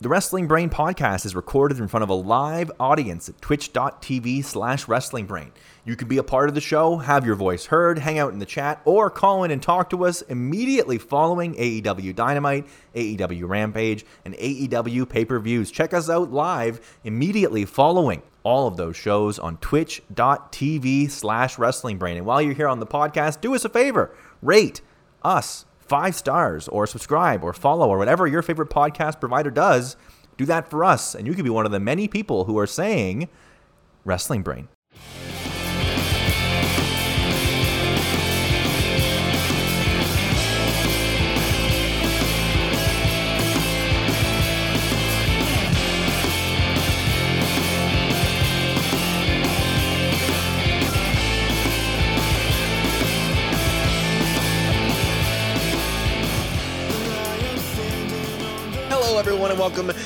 The Wrestling Brain podcast is recorded in front of a live audience at twitch.tv slash wrestlingbrain. You can be a part of the show, have your voice heard, hang out in the chat, or call in and talk to us immediately following AEW Dynamite, AEW Rampage, and AEW pay-per-views. Check us out live immediately following all of those shows on twitch.tv slash wrestlingbrain. And while you're here on the podcast, do us a favor, rate us five stars or subscribe or follow or whatever your favorite podcast provider does. Do that for us, and you could be one of the many people who are saying Wrestling Brain. Everyone, and welcome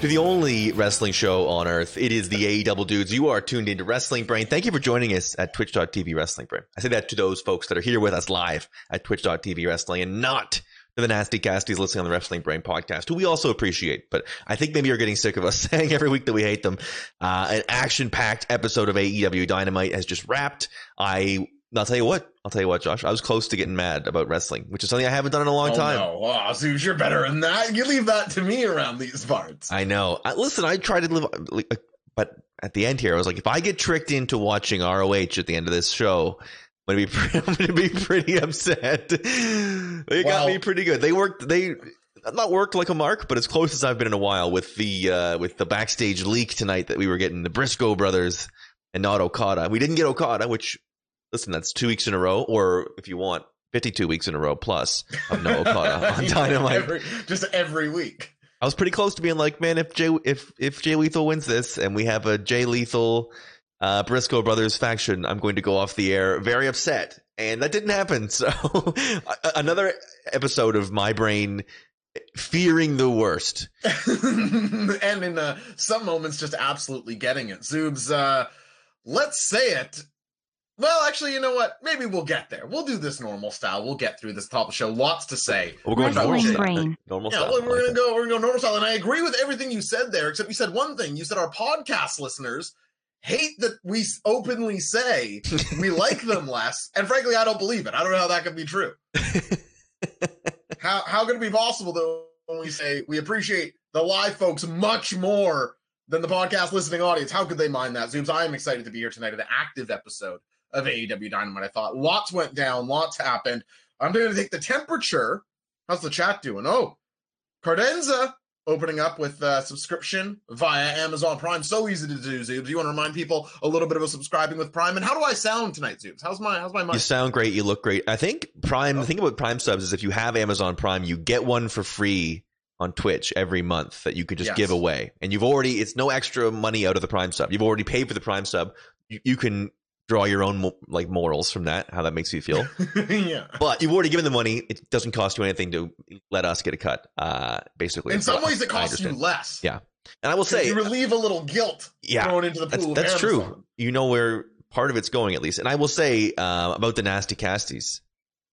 to the only wrestling show on earth. It is the AEW Dudes. You are tuned into Wrestling Brain. Thank you for joining us at twitch.tv Wrestling Brain. I say that to those folks that are here with us live at twitch.tv Wrestling and not to the nasty casties listening on the Wrestling Brain podcast, who we also appreciate. But I think maybe you're getting sick of us saying every week that we hate them. Uh, an action packed episode of AEW Dynamite has just wrapped. I I'll tell you what. I'll tell you what, Josh. I was close to getting mad about wrestling, which is something I haven't done in a long oh, time. No. Oh, Zeus, you're better than that. You leave that to me around these parts. I know. I, listen, I tried to live, but at the end here, I was like, if I get tricked into watching ROH at the end of this show, I'm gonna be, I'm gonna be pretty upset. they got me pretty good. They worked. They not worked like a mark, but as close as I've been in a while with the uh, with the backstage leak tonight that we were getting the Briscoe brothers and not Okada. We didn't get Okada, which listen, that's two weeks in a row, or if you want, 52 weeks in a row plus of no Okada on Dynamite. every, just every week. I was pretty close to being like, man, if Jay if if Jay Lethal wins this and we have a Jay Lethal uh, Briscoe brothers faction, I'm going to go off the air very upset, and that didn't happen. So another episode of my brain fearing the worst, and in uh, some moments just absolutely getting it. Zoobs, uh, let's say it. Well, actually, you know what? Maybe we'll get there. We'll do this normal style. We'll get through this top of the show. Lots to say. We're going normal Wrestling style. brain. Normal Yeah, style. well, we're like gonna go. We're gonna go normal style, and I agree with everything you said there. Except you said one thing. You said our podcast listeners hate that we openly say we like them less, and frankly, I don't believe it. I don't know how that could be true. how how could it be possible though when we say we appreciate the live folks much more than the podcast listening audience? How could they mind that? Zoobs, I am excited to be here tonight at an active episode of AEW Dynamite. I thought lots went down, lots happened. I'm going to take the temperature. How's the chat doing? Oh, Cardenza opening up with uh, subscription via Amazon Prime. So easy to do, Zoobs. You want to remind people a little bit about subscribing with Prime. And how do I sound tonight, Zoobs? How's my how's my mic? You sound great. You look great. I think Prime. Oh. The thing about Prime subs is if you have Amazon Prime, you get one for free on Twitch every month that you could just Yes. give away, and you've already. It's no extra money out of the Prime sub. You've already paid for the Prime sub. You, you can draw your own like morals from that. How that makes you feel. yeah. but you've already given the money. It doesn't cost you anything to let us get a cut. Uh, basically, In some So ways, it costs you less. Yeah. And I will say, you relieve a little guilt yeah, thrown into the that's pool. of that's true. You know where part of it's going at least. And I will say uh, about the nasty casties.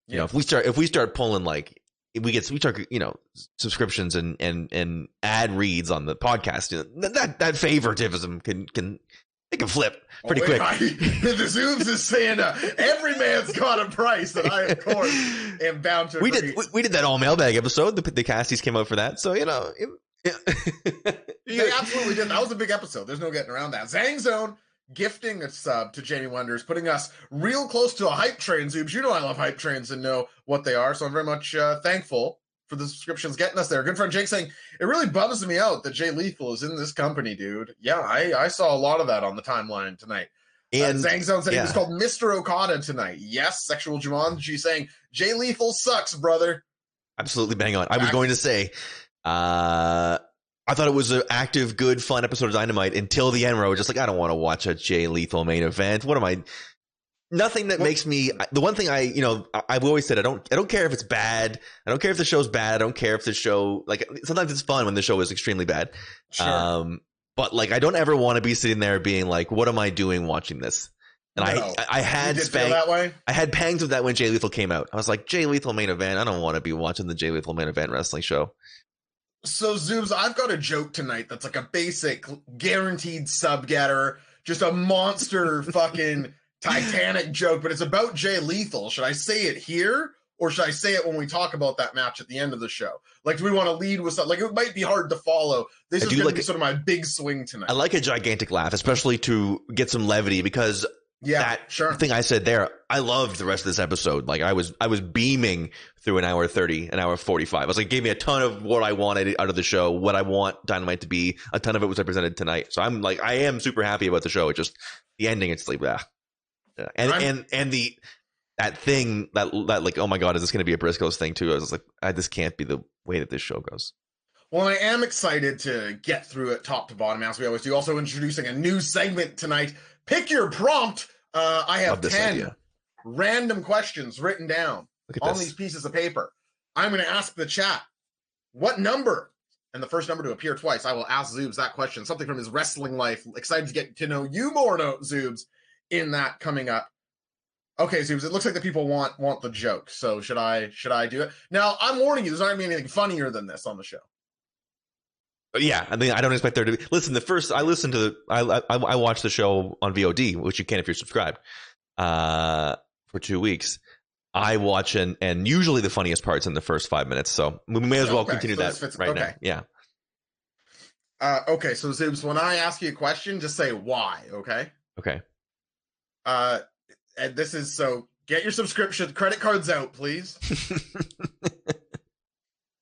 You know, if we start if we start pulling like we get we start you know subscriptions and and and ad reads on the podcast, you know, that that favoritism can can it can flip pretty Oh, quick. I- the Zooms is saying uh, every man's got a price that I, of course, am bound to we agree. did we, we did that all mailbag episode. The, the casties came out for that, so you know. It, They absolutely did. That was a big episode. There's no getting around that. Zang Zone gifting a sub to Jamie Wonders, putting us real close to a hype train. Zoobs, you know I love hype trains and know what they are, so I'm very much uh, thankful for the subscriptions getting us there. Good friend Jake saying it really bums me out that Jay Lethal is in this company, dude. Yeah, I, I saw a lot of that on the timeline tonight. and uh, Zang Zone said he was called Mr. Okada tonight. Yes, sexual Jumanji saying Jay Lethal sucks, brother. Absolutely bang on. I was going to say, uh, I thought it was an active, good, fun episode of Dynamite until the end where I was just like, I don't want to watch a Jay Lethal main event. What am I? Nothing that makes me. The one thing I, you know, I've always said I don't. I don't care if it's bad. I don't care if the show's bad. I don't care if the show like sometimes it's fun when the show is extremely bad. Um, but like I don't ever want to be sitting there being like, what am I doing watching this? And No. I, I, had Spank, that way. I had pangs of that when Jay Lethal came out. I was like, Jay Lethal main event. I don't want to be watching the Jay Lethal main event wrestling show. So Zoobs, I've got a joke tonight that's like a basic guaranteed sub getter, just a monster fucking Titanic joke, but it's about Jay Lethal. Should I say it here or should I say it when we talk about that match at the end of the show? Like, do we want to lead with something? Like, it might be hard to follow. This I is going like to be sort of my big swing tonight. I like a gigantic laugh, especially to get some levity because yeah, that sure. thing I said there, I loved the rest of this episode. Like I was, I was beaming through an hour thirty, an hour forty five. I was like, it gave me a ton of what I wanted out of the show, what I want Dynamite to be. A ton of it was represented tonight, so I'm like, I am super happy about the show. It just the ending, it's like, ah. Yeah. And I'm- and and the that thing that that like, oh my god, is this going to be a Briscoes thing too? I was like, I, this can't be the way that this show goes. Well, I am excited to get through it top to bottom, as we always do. Also, introducing a new segment tonight. Pick your prompt. Uh, I have Love 10 idea. random questions written down on this. these pieces of paper. I'm going to ask the chat, what number? And the first number to appear twice, I will ask Zoobs that question, something from his wrestling life. Excited to get to know you more, no, Zoobs, in that coming up. Okay, Zoobs, it looks like the people want want the joke. So should I should I do it? Now I'm warning you, there's not gonna be anything funnier than this on the show. Yeah, I mean, I don't expect there to be. Listen, the first I listened to, the, I, I I watched the show on VOD, which you can if you're subscribed, uh, for two weeks. I watch and and usually the funniest parts in the first five minutes. So we may as well Okay, continue so that fits- right now. Yeah, Uh, okay, so Zoobs, when I ask you a question, just say why, okay? okay. Uh, and this is so get your subscription credit cards out, please.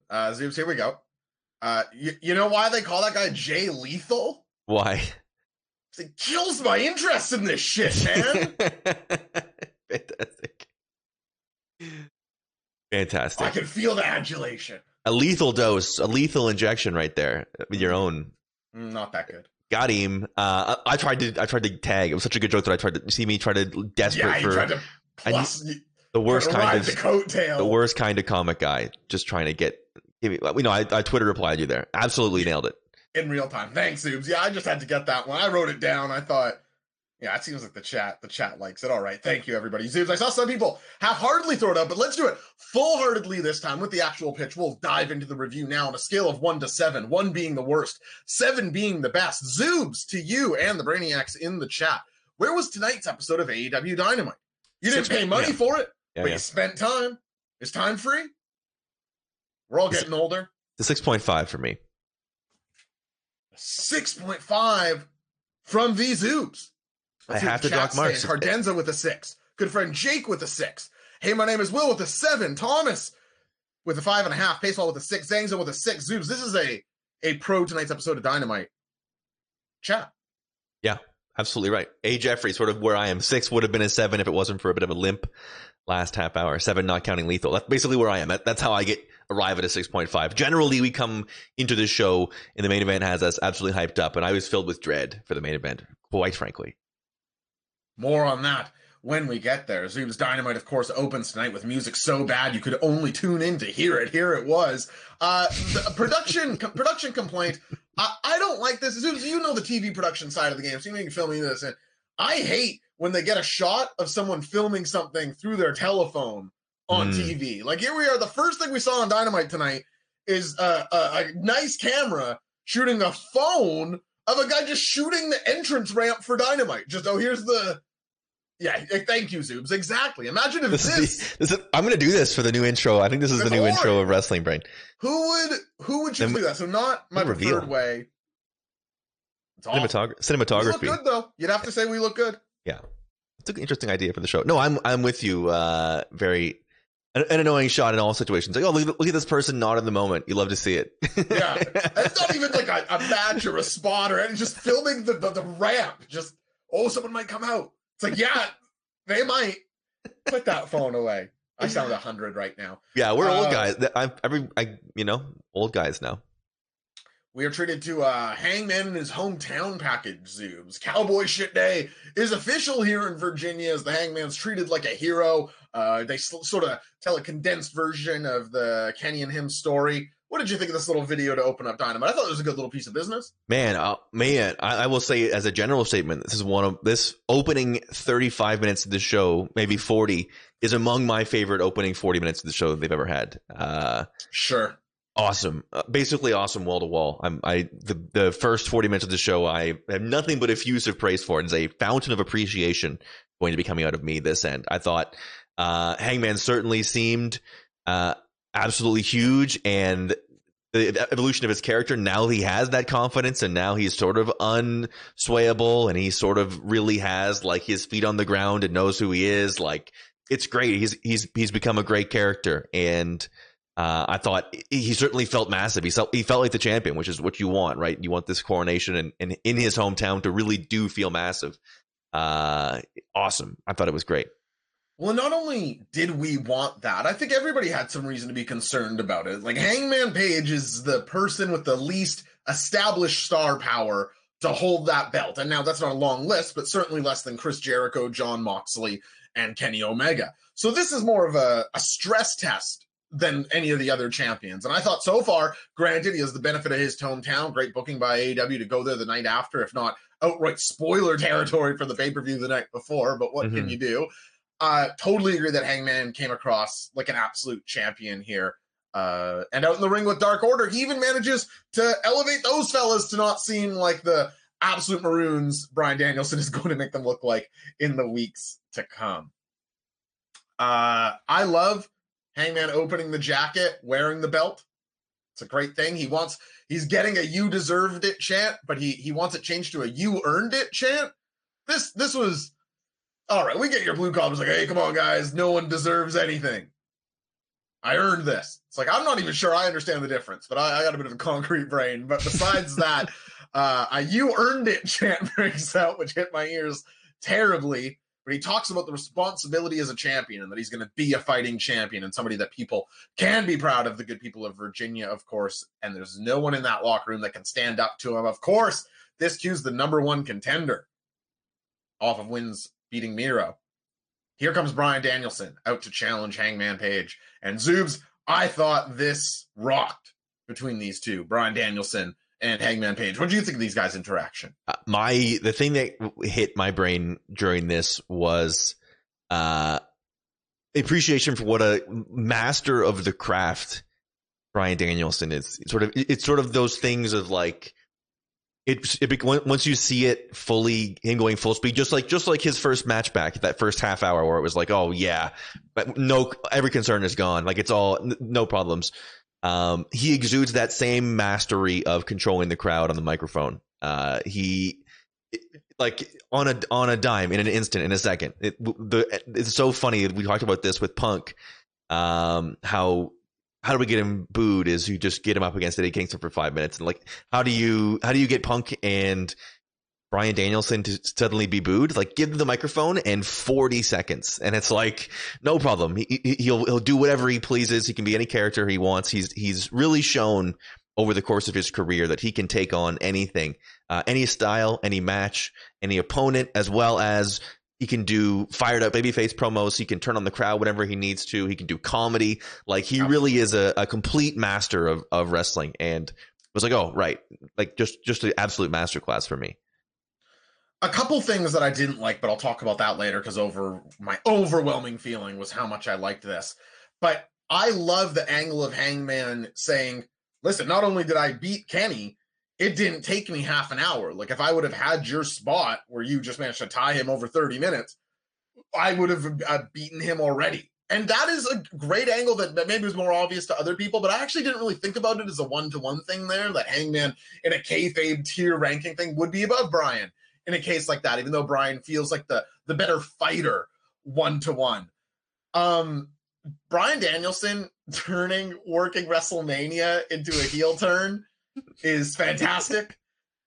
Uh, Zoobs, here we go. Uh, you, you know why they call that guy Jay Lethal? Why? It kills my interest in this shit, man. Fantastic. Fantastic. I can feel the adulation. A lethal dose, a lethal injection right there. with Your own. Mm, Not that good. Got him. Uh, I, I tried to. I tried to tag. It was such a good joke that I tried to see me try to desperate yeah, for tried to I the worst kind of the coattail. the worst kind of comic guy, just trying to get. Give me, you know, I, I Twitter replied you there. Absolutely nailed it. in real time. Thanks, Zoobs. Yeah, I just had to get that one. I wrote it down. I thought, yeah, it seems like the chat, the chat likes it. All right. Thank you, everybody. Zoobs, I saw some people half-heartedly throw it up, but let's do it full-heartedly this time with the actual pitch. We'll dive into the review now on a scale of one to seven, one being the worst, seven being the best. Zoobs to you and the Brainiacs in the chat. Where was tonight's episode of AEW Dynamite? You didn't pay money yeah. for it, Yeah, but yeah. you spent time. Is time free? We're all getting older. The six point five for me. 6.5 from these Oops. I have to dock marks. Cardenza with a six. Good friend Jake with a six. Hey, my name is Will with a seven. Thomas with a five and a half. Paceball with a six. Zangza with a six. Zoobs, this is a a pro tonight's episode of Dynamite. Chat. Yeah, absolutely right. A Jeffrey, sort of where I am. Six would have been a seven if it wasn't for a bit of a limp last half hour. Seven, not counting lethal. That's basically where I am. That, that's how I get arrive at a six point five. Generally, we come into this show and the main event has us absolutely hyped up, and I was filled with dread for the main event. Quite frankly. More on that when we get there. Zoom's Dynamite, of course, opens tonight with music so bad you could only tune in to hear it. Here it was. Uh, the production co- production complaint. I, I don't like this. Zoobs, you know the TV production side of the game, so you know you can film me this. And I hate when they get a shot of someone filming something through their telephone on Mm. TV. Like here we are. The first thing we saw on Dynamite tonight is uh, a, a nice camera shooting a phone of a guy just shooting the entrance ramp for Dynamite. Just oh, here's the yeah. Thank you, Zoobs. Exactly. Imagine if This this. is, the, this is I'm going to do this for the new intro. I think this is the new intro of Wrestling Brain. who would who would choose to do that? So not my we'll reveal. way. It's. Cinematog- We look good though. You'd have to say we look good. Yeah, it's an interesting idea for the show. No, I'm I'm with you. Uh, very an, an annoying shot in all situations. Like, oh, look, at- look at this person not in the moment. You love to see it. Yeah. It's not even like a, a badge or a spot or anything. Just filming the, the the ramp. Just oh, someone might come out. It's like yeah, they might. Put that phone away. I sound a hundred right now. yeah, we're old Uh, guys. I'm every I you know old guys now. We are treated to uh, Hangman in his hometown package, Zoobs. Cowboy Shit Day is official here in Virginia as the Hangman's treated like a hero. Uh, they s- sort of tell a condensed version of the Kenny and him story. What did you think of this little video to open up Dynamite? I thought it was a good little piece of business. Man, uh, man, I, I will say as a general statement, this is one of this opening 35 minutes of the show, maybe 40, is among my favorite opening 40 minutes of the show they've ever had. Uh, Sure. awesome, uh, basically awesome wall to wall. I'm I the the first 40 minutes of the show I have nothing but effusive praise for it. It's a fountain of appreciation going to be coming out of me this end. I thought uh, Hangman certainly seemed uh, absolutely huge and the evolution of his character now he has that confidence and now he's sort of unswayable and he sort of really has like his feet on the ground and knows who he is like it's great he's he's he's become a great character and uh, I thought he certainly felt massive. He felt he felt like the champion, which is what you want, right? You want this coronation and, and in his hometown to really do feel massive. Uh, awesome. I thought it was great. Well, not only did we want that, I think everybody had some reason to be concerned about it. Like Hangman Page is the person with the least established star power to hold that belt. And now that's not a long list, but certainly less than Chris Jericho, Jon Moxley, and Kenny Omega. So this is more of a, a stress test than any of the other champions. And I thought so far, granted, he has the benefit of his hometown, great booking by AEW to go there the night after, if not outright spoiler territory for the pay per view the night before. But what mm-hmm. can you do? Uh, totally agree that Hangman came across like an absolute champion here. Uh, and out in the ring with Dark Order, he even manages to elevate those fellas to not seem like the absolute maroons Brian Danielson is going to make them look like in the weeks to come. Uh, I love Hangman opening the jacket, wearing the belt. It's a great thing. He wants he's getting a you deserved it chant, but he he wants it changed to a you earned it chant. This this was all right, we get your blue collars like, hey, come on, guys, no one deserves anything. I earned this. It's like I'm not even sure I understand the difference, but I, I got a bit of a concrete brain. But besides that, uh, "You earned it" chant brings out, which hit my ears terribly. But he talks about the responsibility as a champion and that he's going to be a fighting champion and somebody that people can be proud of. The good people of Virginia, of course, and there's no one in that locker room that can stand up to him. Of course, this cue's the number one contender off of wins beating Miro. Here comes Bryan Danielson out to challenge Hangman Page. And Zoobs, I thought this rocked between these two, Bryan Danielson and Hangman Page. What do you think of these guys' interaction? Uh, my the thing that hit my brain during this was uh appreciation for what a master of the craft Bryan Danielson is. It's sort of it's sort of those things of like it, it once you see it fully him going full speed just like just like his first match back that first half hour where it was like oh yeah. But no every concern is gone. Like it's all no problems. Um, he exudes that same mastery of controlling the crowd on the microphone. Uh, he like on a on a dime in an instant in a second. It, the, it's so funny we talked about this with punk um, how how do we get him booed is you just get him up against Eddie Kingston for five minutes and like how do you how do you get Punk and Bryan Danielson to suddenly be booed? Like give them the microphone and 40 seconds and it's like no problem. He, he'll he'll do whatever he pleases. He can be any character he wants. He's he's really shown over the course of his career that he can take on anything, uh, any style, any match, any opponent, as well as he can do fired up babyface promos. He can turn on the crowd whenever he needs to. He can do comedy. Like he really is a, a complete master of, of wrestling. And was like, oh, right. Like just, just an absolute masterclass for me. A couple things that I didn't like, but I'll talk about that later because over my overwhelming feeling was how much I liked this. But I love the angle of Hangman saying, listen, not only did I beat Kenny, it didn't take me half an hour. Like if I would have had your spot where you just managed to tie him over 30 minutes, I would have uh, beaten him already. And that is a great angle that, that maybe was more obvious to other people, but I actually didn't really think about it as a one to one thing there. That Hangman in a kayfabe tier ranking thing would be above Bryan in a case like that, even though Bryan feels like the the better fighter one to one. Um, Bryan Danielson turning working WrestleMania into a heel turn is fantastic.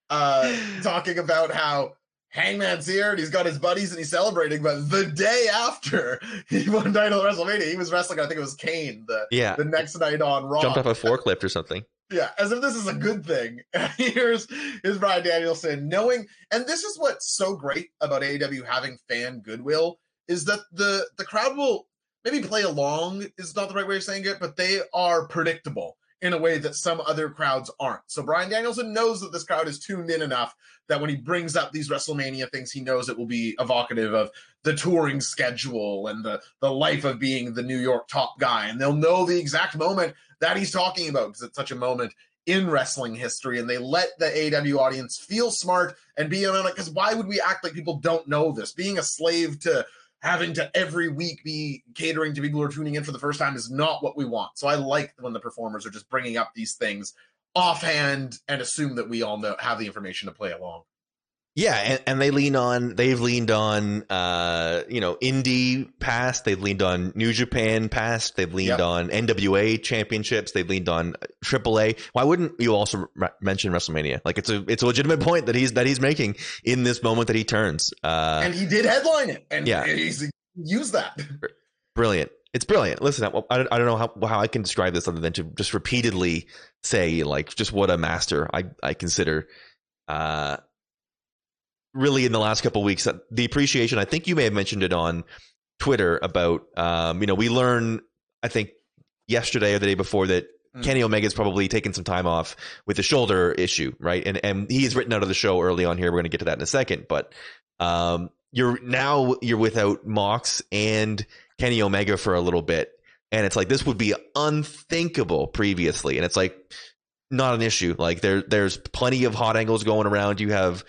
Uh, talking about how Hangman's here and he's got his buddies and he's celebrating, but the day after he won title at WrestleMania, he was wrestling. I think it was Kane. The yeah. the next night on Raw, jumped off a forklift or something. Yeah, as if this is a good thing. here's here's Bryan Danielson knowing, and this is what's so great about AEW having fan goodwill is that the the crowd will maybe play along is not the right way of saying it, but they are predictable in a way that some other crowds aren't. So Bryan Danielson knows that this crowd is tuned in enough that when he brings up these WrestleMania things, he knows it will be evocative of the touring schedule and the the life of being the New York top guy, and they'll know the exact moment that he's talking about because it's such a moment in wrestling history, and they let the AEW audience feel smart and be on it. Because why would we act like people don't know this? Being a slave to having to every week be catering to people who are tuning in for the first time is not what we want. So I like when the performers are just bringing up these things offhand and assume that we all know have the information to play along. Yeah, and, and they lean on they've leaned on uh, you know, indie past, they've leaned on New Japan past, they've leaned yep. on NWA championships, they've leaned on AAA. Why wouldn't you also re- mention WrestleMania? Like it's a it's a legitimate point that he's that he's making in this moment that he turns. Uh, and he did headline it and yeah. he's used that. Brilliant. It's brilliant. Listen, I, I don't know how, how I can describe this other than to just repeatedly say like just what a master I I consider uh really in the last couple weeks uh, the appreciation i think you may have mentioned it on twitter about um, you know we learn i think yesterday or the day before that mm. kenny omega's probably taken some time off with the shoulder issue right? And and he's written out of the show early on here. We're going to get to that in a second. But um, you're now you're without mox and kenny omega for a little bit. And it's like this would be unthinkable previously. And it's like not an issue. Like there there's plenty of hot angles going around. You have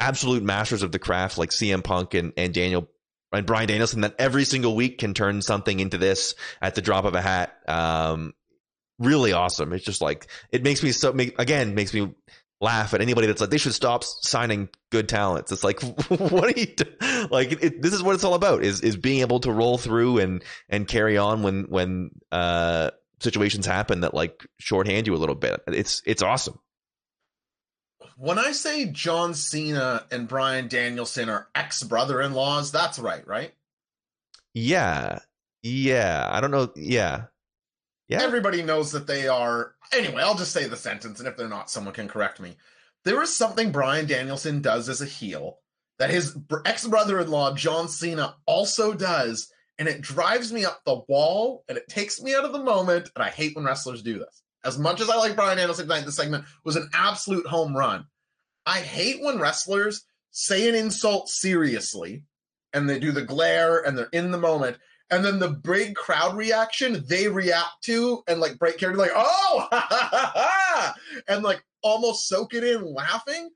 absolute masters of the craft like CM Punk and, and Daniel and Bryan Danielson that every single week can turn something into this at the drop of a hat. Um, really awesome. It's just like it makes me so make, again makes me laugh at anybody that's like they should stop signing good talents. It's like what are you do? like? It, this is what it's all about is is being able to roll through and and carry on when when uh, situations happen that like shorthand you a little bit. It's it's awesome when I say John Cena and Bryan Danielson are ex brother in laws, that's right, right? Yeah. Yeah. I don't know. Yeah. Yeah. Everybody knows that they are. Anyway, I'll just say the sentence, and if they're not, someone can correct me. There is something Bryan Danielson does as a heel that his ex brother in law, John Cena, also does. And it drives me up the wall and it takes me out of the moment. And I hate when wrestlers do this. As much as I like Bryan Danielson tonight, this segment was an absolute home run. I hate when wrestlers say an insult seriously and they do the glare and they're in the moment. And then the big crowd reaction they react to and like break character, like, oh, and like almost soak it in laughing.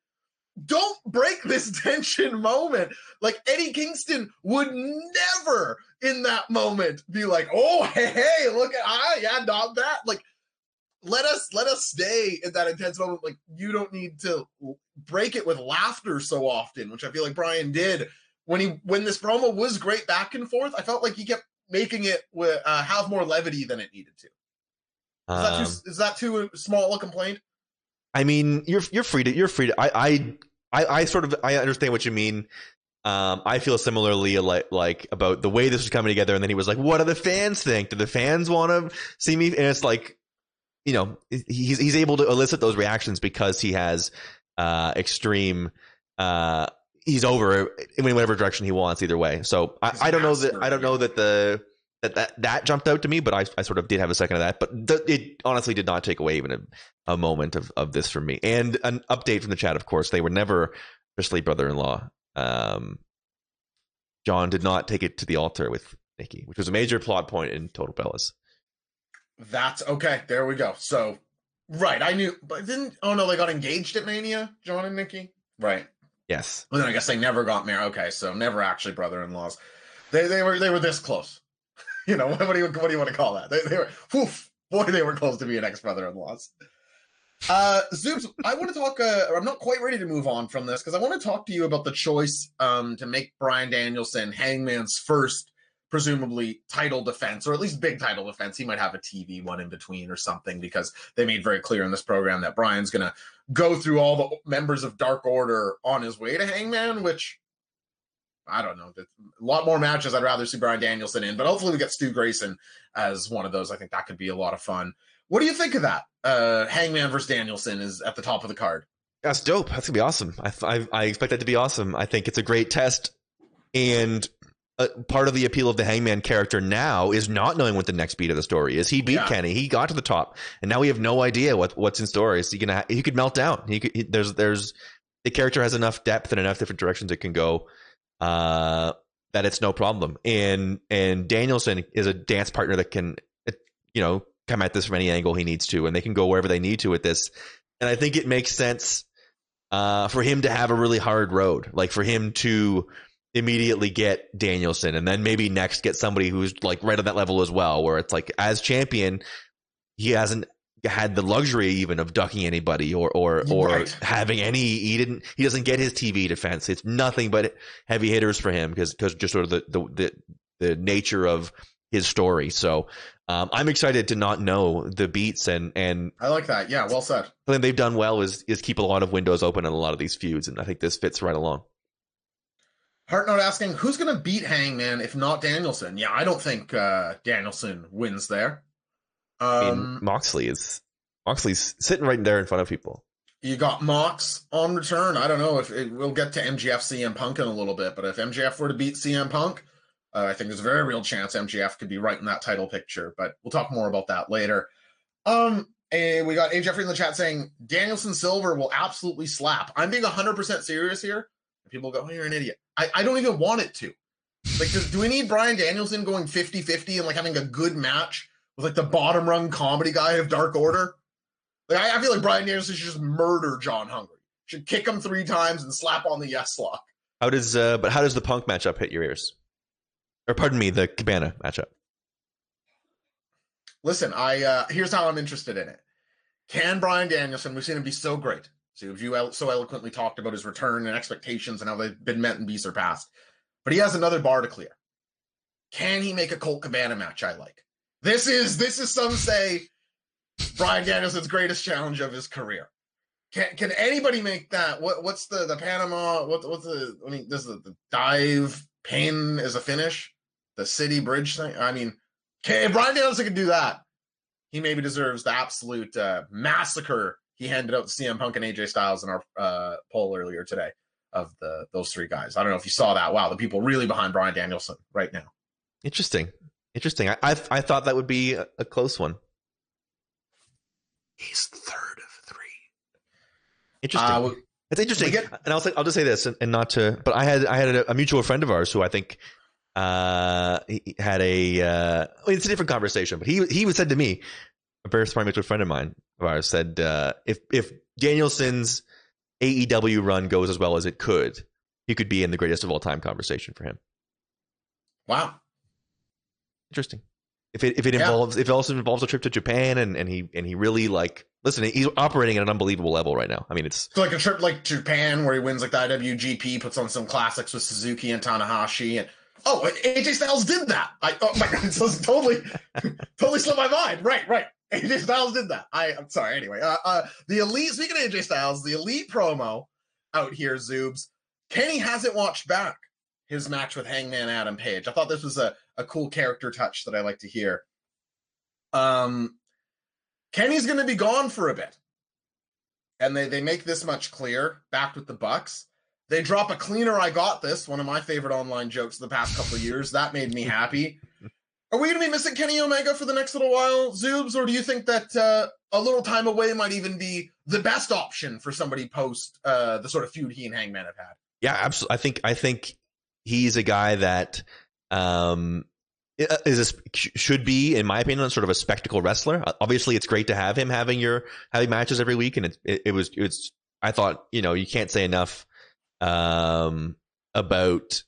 Don't break this tension moment. Like Eddie Kingston would never in that moment be like, oh, hey, hey look at, ah, yeah, not that. Like, let us let us stay in that intense moment. Like you don't need to break it with laughter so often, which I feel like Bryan did when he when this promo was great back and forth. I felt like he kept making it with uh, have more levity than it needed to. Is, um, that too, um, is that too small a complaint? I mean, you're you're free to you're free to. I I I, I sort of I understand what you mean. Um, I feel similarly like like about the way this was coming together, and then he was like, "What do the fans think? Do the fans want to see me?" And it's like you know he's he's able to elicit those reactions because he has uh, extreme. Uh, he's over in whatever direction he wants either way. So I, I don't know that I don't know that the that, that that jumped out to me, but I, I sort of did have a second of that. But th- it honestly did not take away even a, a moment of, of this from me. And an update from the chat, of course, they were never officially brother-in-law. Um, John did not take it to the altar with Nikki, which was a major plot point in Total Bellas. That's okay. There we go. So, right, I knew, but didn't. Oh no, they got engaged at Mania, John and Nikki. Right. Yes. Well, then I guess they never got married. Okay, so never actually brother-in-laws. They they were they were this close. you know what do you what do you want to call that? They, they were woof, boy they were close to being ex brother-in-laws. Uh, Zoobs, I want to talk. Uh, I'm not quite ready to move on from this because I want to talk to you about the choice um, to make Bryan Danielson Hangman's first presumably title defense or at least big title defense. He might have a TV one in between or something because they made very clear in this program that Bryan's going to go through all the members of Dark Order on his way to Hangman, which I don't know. A lot more matches I'd rather see Bryan Danielson in, but hopefully we get Stu Grayson as one of those. I think that could be a lot of fun. What do you think of that? Uh, Hangman versus Danielson is at the top of the card. That's dope. That's gonna be awesome. I, I, I expect that to be awesome. I think it's a great test, and uh, part of the appeal of the Hangman character now is not knowing what the next beat of the story is. He beat Yeah. Kenny, he got to the top, and now we have no idea what what's in store. Is he gonna? He could melt down. He could. He, there's there's the character has enough depth and enough different directions it can go. Uh, that it's no problem. And and Danielson is a dance partner that can, uh, you know, come at this from any angle he needs to, and they can go wherever they need to with this. And I think it makes sense uh, for him to have a really hard road, like for him to immediately get Danielson, and then maybe next get somebody who's like right on that level as well, where it's like as champion, he hasn't had the luxury even of ducking anybody or or or Right. having any he didn't he doesn't get his TV defense it's nothing but heavy hitters for him because because just sort of the, the the the nature of his story so um, I'm excited to not know the beats and and I like that. Yeah, well said. something they've done well is is keep a lot of windows open in a lot of these feuds and I think this fits right along Heartnote asking, who's going to beat Hangman if not Danielson? Yeah, I don't think uh, Danielson wins there. I mean Um, Moxley is Moxley's sitting right there in front of people you got Mox on return. I don't know if it, we'll get to MJF CM Punk in a little bit, but if MJF were to beat CM Punk, uh, I think there's a very real chance MJF could be right in that title picture. But we'll talk more about that later. Um, and we got A Jeffrey in the chat saying Danielson Silver will absolutely slap. I'm being 100% serious here. People go, oh, you're an idiot. I, I don't even want it to. Like, does, do we need Bryan Danielson going 50 50 and like having a good match with like the bottom rung comedy guy of Dark Order? Like, I, I feel like Bryan Danielson should just murder John Hungry. Should kick him three times and slap on the yes lock. how does uh but how does the Punk matchup hit your ears or pardon me the Cabana matchup Listen, I uh here's how I'm interested in it. Can Bryan Danielson, we've seen him be so great. So you so eloquently talked about his return and expectations and how they've been met and be surpassed. But he has another bar to clear. Can he make a Colt Cabana match I like? This is this is some say Bryan Danielson's greatest challenge of his career. Can can anybody make that? What what's the the Panama? What what's the? I mean, this is the, the dive pin as a finish. The city bridge thing. I mean, can, if Bryan Danielson can do that, he maybe deserves the absolute uh, massacre he handed out CM Punk and AJ Styles in our uh, poll earlier today of the those three guys. I don't know if you saw that. Wow, the people really behind Bryan Danielson right now. Interesting. Interesting. I I, I thought that would be a, a close one. He's third of three. Interesting. Uh, it's interesting. we get- and I'll say, I'll just say this, and, and not to, but I had I had a, a mutual friend of ours who I think uh he he had a uh I mean, it's a different conversation, but he he said to me, a very smart mutual friend of mine of ours said uh if if Danielson's AEW run goes as well as it could, he could be in the greatest of all time conversation for him. wow. Interesting. If it if it Yeah. involves if it also involves a trip to Japan and, and he and he really like listen, he's operating at an unbelievable level right now. I mean, it's So like a trip like Japan where he wins like the IWGP, puts on some classics with Suzuki and Tanahashi, and oh, AJ Styles did that. I oh my god, it's totally, totally slipped my mind. Right, right. AJ Styles did that. I I'm sorry. Anyway, uh, uh, the elite. Speaking of AJ Styles, the elite promo out here, Zoobs. Kenny hasn't watched back his match with Hangman Adam Page. I thought this was a a cool character touch that I like to hear. Um, Kenny's going to be gone for a bit and they they make this much clear back with the bucks they drop a cleaner i got this one of my favorite online jokes of the past couple of years that made me happy are we going to be missing kenny omega for the next little while zoobs or do you think that uh, a little time away might even be the best option for somebody post uh, the sort of feud he and hangman have had Yeah, absolutely. I think I think he's a guy that um is a, should be, in my opinion, sort of a spectacle wrestler. Uh, Obviously, it's great to have him having your having matches every week, and it it, it was it's. I thought you know you can't say enough um about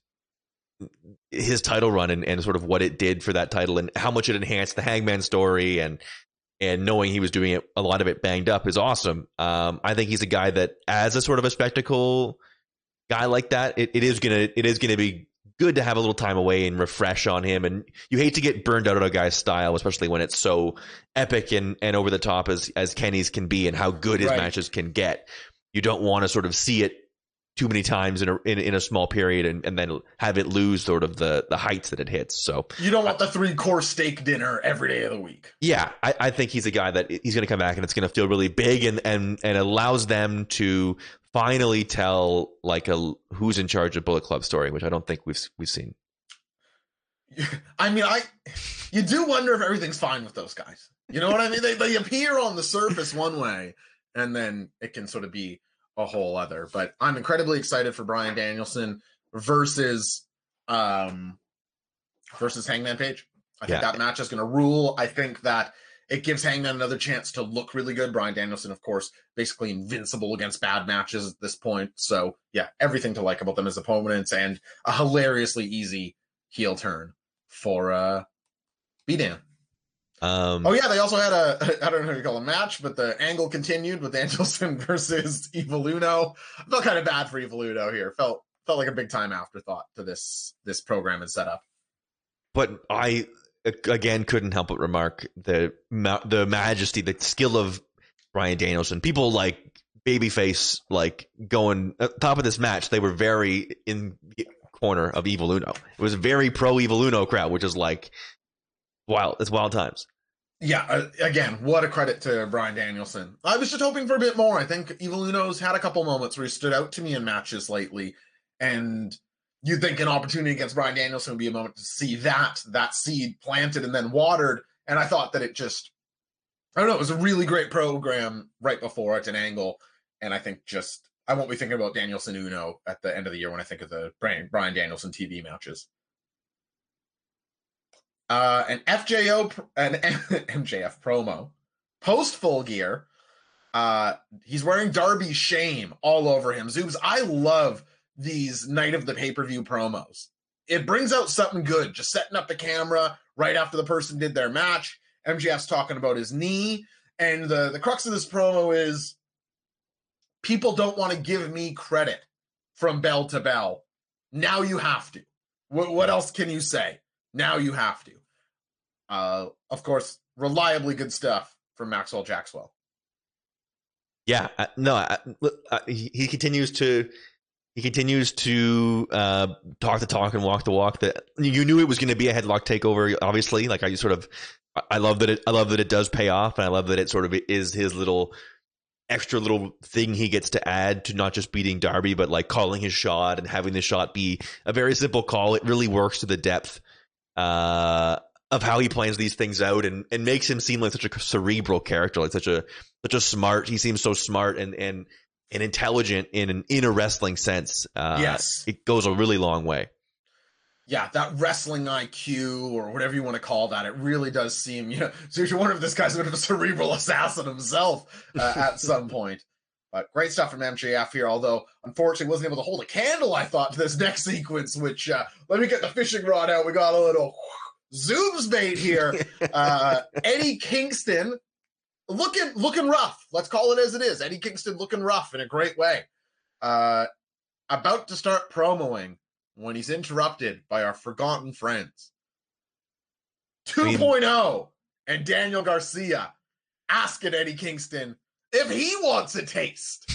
his title run and, and sort of what it did for that title and how much it enhanced the Hangman story and and knowing he was doing it a lot of it banged up is awesome. Um, I think he's a guy that as a sort of a spectacle guy like that, it, it is gonna it is gonna be good to have a little time away and refresh on him. And you hate to get burned out on a guy's style, especially when it's so epic and, and over the top as as Kenny's can be and how good his Right. matches can get. You don't want to sort of see it too many times in a in, in a small period and, and then have it lose sort of the the heights that it hits. So you don't want the three course steak dinner every day of the week yeah, I, I think he's a guy that he's going to come back and it's going to feel really big and and and allows them to finally tell like a who's in charge of Bullet Club story, which I don't think we've we've seen. I mean, I you do wonder if everything's fine with those guys. You know what I mean? They they appear on the surface one way, and then it can sort of be a whole other. But I'm incredibly excited for Bryan Danielson versus um versus Hangman Page. I think Yeah. that match is going to rule. I think that it gives Hangman another chance to look really good. Brian Danielson, of course, basically invincible against bad matches at this point. So yeah, everything to like about them as opponents, and a hilariously easy heel turn for uh B-Dan. Um, Oh yeah, they also had a I don't know how you call it, a match, but the angle continued with Danielson versus Evil Uno. I felt kind of bad for Evil Uno here. Felt felt like a big time afterthought to this this program and setup. but I again couldn't help but remark the the majesty, the skill of Bryan Danielson. People like babyface, like going at top of this match. They were very in the corner of Evil Uno. It was a very pro Evil Uno crowd, which is like wild. It's wild times. Yeah, uh, again, what a credit to Bryan Danielson. I was just hoping for a bit more. I think Evil Uno's had a couple moments where he stood out to me in matches lately, and you'd think an opportunity against Bryan Danielson would be a moment to see that that seed planted and then watered. And I thought that it just, I don't know, it was a really great program right before at an angle, and I think just I won't be thinking about Danielson Uno at the end of the year when I think of the Bryan Bryan Danielson TV matches. Uh, an FJO, an MJF promo post full gear. Uh, he's wearing Darby's shame all over him. Zoobs, I love these night of the pay per view promos. It brings out something good. Just setting up the camera right after the person did their match. MJF's talking about his knee, and the the crux of this promo is people don't want to give me credit from bell to bell. Now you have to. What, what else can you say? Now you have to. Uh, of course, reliably good stuff from Maxwell Jackswell. Yeah, uh, no, I, uh, he, he continues to he continues to uh, talk the talk and walk the walk. That you knew it was going to be a headlock takeover. Obviously, like I sort of, I love that it. I love that it does pay off, and I love that it sort of is his little extra little thing he gets to add to not just beating Darby, but like calling his shot and having the shot be a very simple call. It really works to the depth uh, of how he plans these things out and, and makes him seem like such a cerebral character, like such a such a smart. He seems so smart and and and intelligent in an in a wrestling sense. Uh, Yes. it goes a really long way. yeah, that wrestling IQ or whatever you want to call that, it really does seem, you know, so you wonder if this guy's a bit of a cerebral assassin himself uh, at some point. But great stuff from MJF here, although unfortunately wasn't able to hold a candle, I thought, to this next sequence, which uh, let me get the fishing rod out. We got a little zooms bait here. Uh, Eddie Kingston looking looking rough. Let's call it as it is. Eddie Kingston looking rough in a great way. Uh, about to start promoing when he's interrupted by our forgotten friends. 2.0 and Daniel Garcia asking Eddie Kingston if he wants a taste.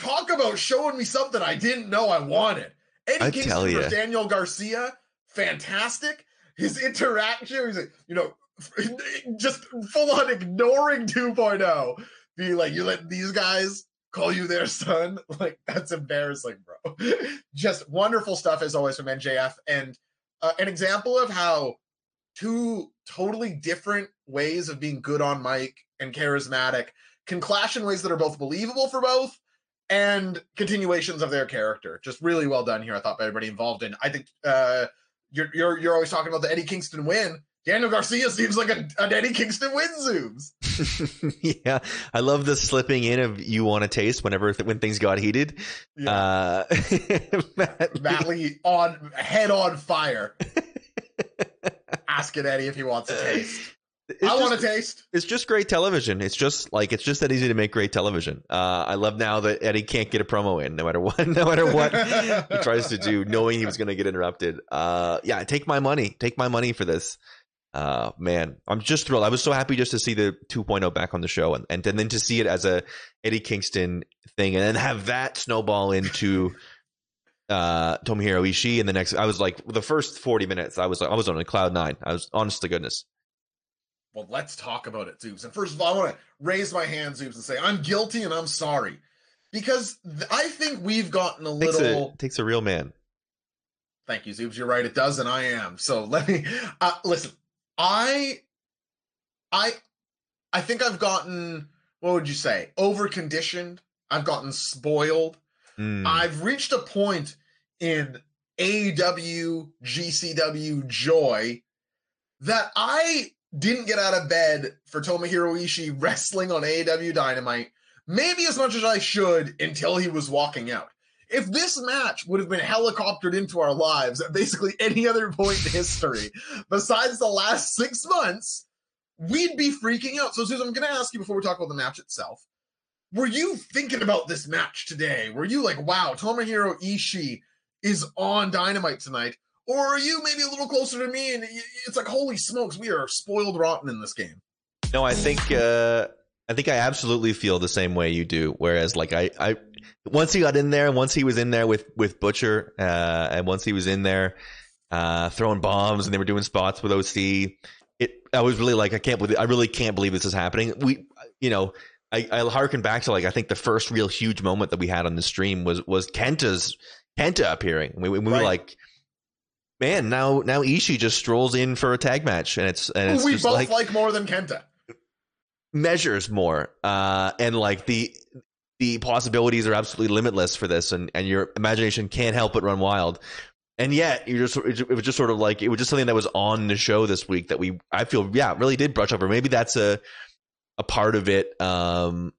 Talk about showing me something I didn't know I wanted. Eddie I Kingston tell ya. Daniel Garcia, fantastic. His interaction, he's like, you know, just full on ignoring 2.0. Be like, you let these guys call you their son? Like, that's embarrassing, bro. just wonderful stuff as always from MJF. And uh, an example of how two totally different ways of being good on mic and charismatic can clash in ways that are both believable for both and continuations of their character. Just really well done here, I thought, by everybody involved in. I think uh, you're you're you're always talking about the Eddie Kingston win. Daniel Garcia seems like a, an Eddie Kingston win zooms. yeah, I love the slipping in of you want to taste whenever when things got heated. Uh, Matt- Matt Lee on head on fire. Asking Eddie if he wants a taste. It's I want a just- taste. It's just great television. It's just like it's just that easy to make great television. Uh, I love now that Eddie can't get a promo in, no matter what, no matter what he tries to do, knowing he was going to get interrupted. Uh, yeah, take my money, take my money for this. Uh, man, I'm just thrilled. I was so happy just to see the 2.0 back on the show, and and, then to see it as a Eddie Kingston thing, and then have that snowball into uh Tomohiro Ishii. in the next, I was like, the first 40 minutes, I was like, I was on a cloud nine. I was honest to goodness. Well, let's talk about it, Zoobs. And first of all, I want to raise my hand, Zoobs, and say I'm guilty and I'm sorry. because th- I think we've gotten a Takes little. a takes a real man. Thank you, Zoobs. You're right. It does, and I am. So let me uh, listen. I, I, I think I've gotten. What would you say? Over conditioned. I've gotten spoiled. Mm. I've reached a point in AEW, GCW joy that I didn't get out of bed for Tomohiro Ishii wrestling on AEW Dynamite, maybe as much as I should until he was walking out. If this match would have been helicoptered into our lives at basically any other point in history besides the last six months, we'd be freaking out. So, Susan, I'm going to ask you before we talk about the match itself. Were you thinking about this match today? Were you like, wow, Tomohiro Ishii is on Dynamite tonight? Or are you maybe a little closer to me and it's like, holy smokes, we are spoiled rotten in this game? No, I think uh, I think I absolutely feel the same way you do. Whereas, like I, I once he got in there, and once he was in there with with Butcher, uh, and once he was in there uh, throwing bombs, and they were doing spots with OC. It, I was really like, I can't believe, I really can't believe this is happening. We, you know, I, I harken back to like, I think the first real huge moment that we had on the stream was was Kenta's Kenta appearing. We, we, we Right. were like. Man, now now Ishii just strolls in for a tag match, and it's and it's we both like, like more than Kenta. measures more uh and like the the possibilities are absolutely limitless for this and and your imagination can't help but run wild and yet you just it was just sort of like it was just something that was on the show this week that we i feel yeah really did brush over maybe that's a a part of it um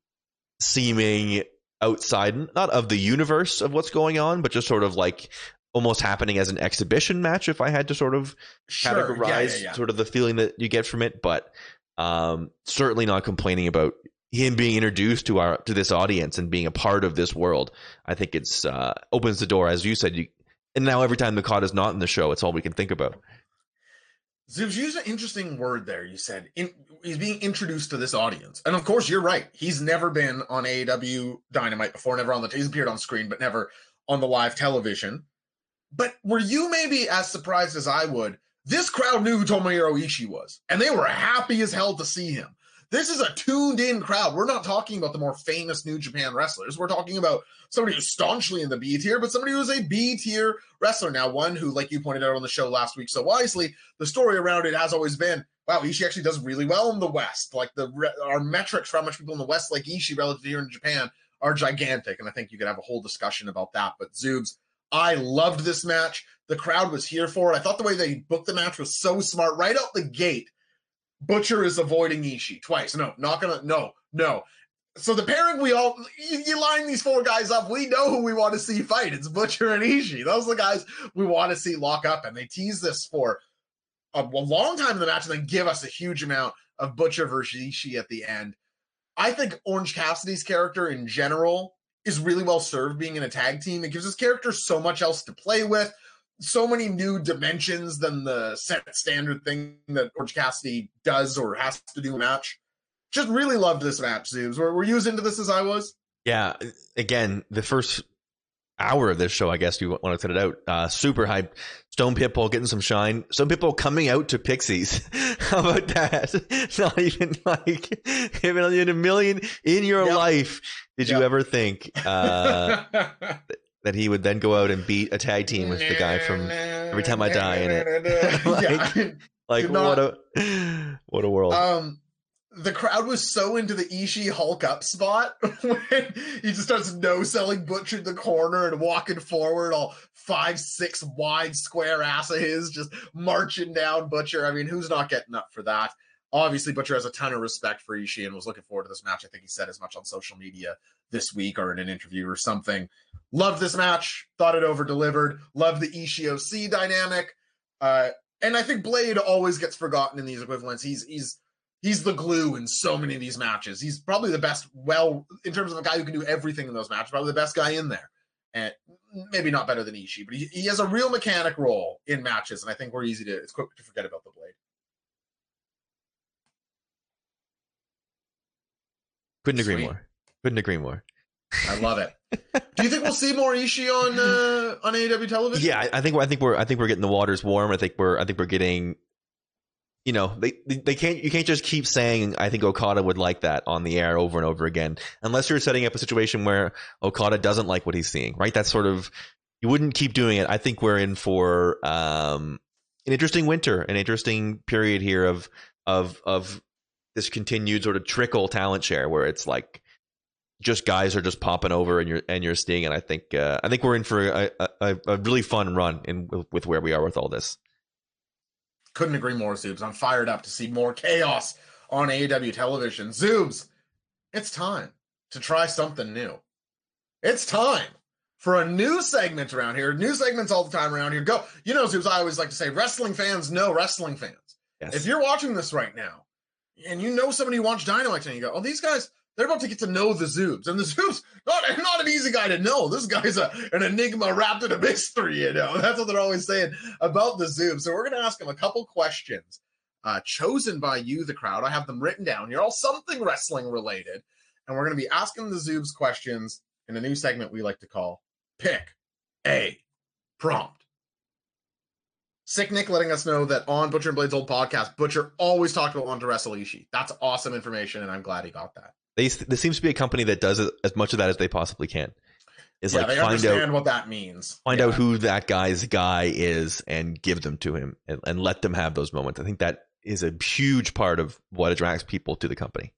seeming outside not of the universe of what's going on but just sort of like almost happening as an exhibition match if i had to sort of Sure. categorize Yeah, yeah, yeah. sort of the feeling that you get from it, but um, certainly not complaining about him being introduced to our to this audience and being a part of this world. I think it's uh, opens the door, as you said. You and now every time Okada's not in the show, it's all we can think about. You used an interesting word there. You said in, he's being introduced to this audience, and of course, you're right. He's never been on AEW Dynamite before, never on the. He's appeared on screen, but never on the live television. But were you maybe as surprised as I would? This crowd knew who Tomohiro Ishii was, and they were happy as hell to see him. This is a tuned-in crowd. We're not talking about the more famous New Japan wrestlers. We're talking about somebody who's staunchly in the B tier, but somebody who's a B tier wrestler now. One who, like you pointed out on the show last week so wisely, the story around it has always been, wow, Ishii actually does really well in the West. Like the our metrics for how much people in the West like Ishii relative to here in Japan are gigantic, and I think you could have a whole discussion about that. But Zoobs, I loved this match. The crowd was here for it. I thought the way they booked the match was so smart. Right out the gate, Butcher is avoiding Ishii twice. No, not gonna. No, no. So the pairing we all you, you line these four guys up. We know who we want to see fight. It's Butcher and Ishii. Those are the guys we want to see lock up, and they tease this for a, a long time in the match, and then give us a huge amount of Butcher versus Ishii at the end. I think Orange Cassidy's character in general is really well served being in a tag team. It gives his character so much else to play with, so many new dimensions than the set standard thing that Orange Cassidy does or has to do in a match. Just really loved this match, Zoobs. Were, were you as into this as I was? Yeah, again, the first hour of this show, I guess you want to cut it out. Uh, super hype. Stone Pitbull getting some shine. Stone Pitbull coming out to Pixies. How about that? Not even like even in a million in your Yep. life did you ever think uh, that he would then go out and beat a tag team with the guy from Every Time I Die in it. Like- like Did what a what a world. Um, the crowd was so into the Ishii Hulk up spot when he just starts no selling Butcher in the corner and walking forward, all five six wide square ass of his, just marching down Butcher. I mean, who's not getting up for that? Obviously, Butcher has a ton of respect for Ishii and was looking forward to this match. I think he said as much on social media this week or in an interview or something. Loved this match, thought it over delivered. Loved the Ishii OC dynamic. Uh, and I think Blade always gets forgotten in these equivalents. He's he's he's the glue in so many of these matches. He's probably the best, well, in terms of a guy who can do everything in those matches, probably the best guy in there. And maybe not better than Ishii, but he, he has a real mechanic role in matches, and I think we're easy to it's quick to forget about the blade. Couldn't agree sweet. more. Couldn't agree more. I love it. do you think we'll see more Ishii on uh, on AEW television? Yeah, I, I think I think we're I think we're getting the waters warm. I think we're I think we're getting you know they they can't you can't just keep saying I think Okada would like that on the air over and over again unless you're setting up a situation where Okada doesn't like what he's seeing right? That's sort of you wouldn't keep doing it. I think we're in for um, an interesting winter an interesting period here of of of this continued sort of trickle talent share where it's like just guys are just popping over and you're and you're seeing and I think uh, I think we're in for a, a, a really fun run in with where we are with all this couldn't agree more, Zoobs. I'm fired up to see more chaos on AEW television. Zoobs, it's time to try something new. It's time for a new segment around here. New segments all the time around here. Go. You know, Zoobs, I always like to say wrestling fans know wrestling fans. Yes. If you're watching this right now and you know somebody who watched Dynamite and you go, oh, these guys, they're about to get to know the Zoobs. And the Zoobs, not, not an easy guy to know. This guy's a, an enigma wrapped in a mystery, you know. That's what they're always saying about the Zoobs. So we're going to ask him a couple questions uh, chosen by you, the crowd. I have them written down. You're all something wrestling related. And we're going to be asking the Zoobs questions in a new segment we like to call Pick a Prompt. Sick Nick letting us know that on Butcher and Blade's old podcast, Butcher always talked about wanting to wrestle Ishii. That's awesome information, and I'm glad he got that. They there seems to be a company that does as much of that as they possibly can. Is yeah, like they find understand out what that means. Find yeah. out who that guy's guy is and give them to him and, and let them have those moments. I think that is a huge part of what attracts people to the company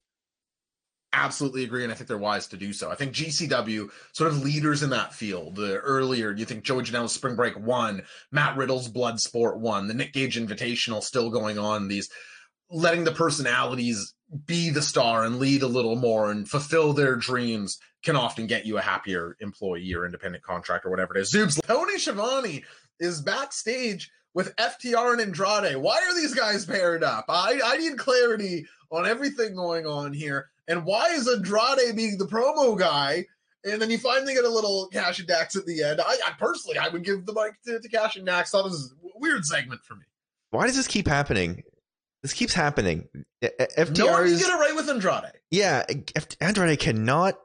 absolutely agree, and I think they're wise to do so. I think GCW sort of leaders in that field. The earlier, you think Joey Janela's Spring Break one, Matt Riddle's Bloodsport one, the Nick Gage Invitational still going on. These letting the personalities be the star and lead a little more and fulfill their dreams can often get you a happier employee or independent contractor, or whatever it is. Zoobs, Tony Schiavone is backstage with FTR and Andrade. Why are these guys paired up? I, I need clarity on everything going on here. And why is Andrade being the promo guy? And then you finally get a little Cash and Dax at the end. I, I personally, I would give the mic to, to Cash and Dax. That was a weird segment for me. Why does this keep happening? This keeps happening. FTR no one get it right with Andrade. Yeah, Andrade cannot.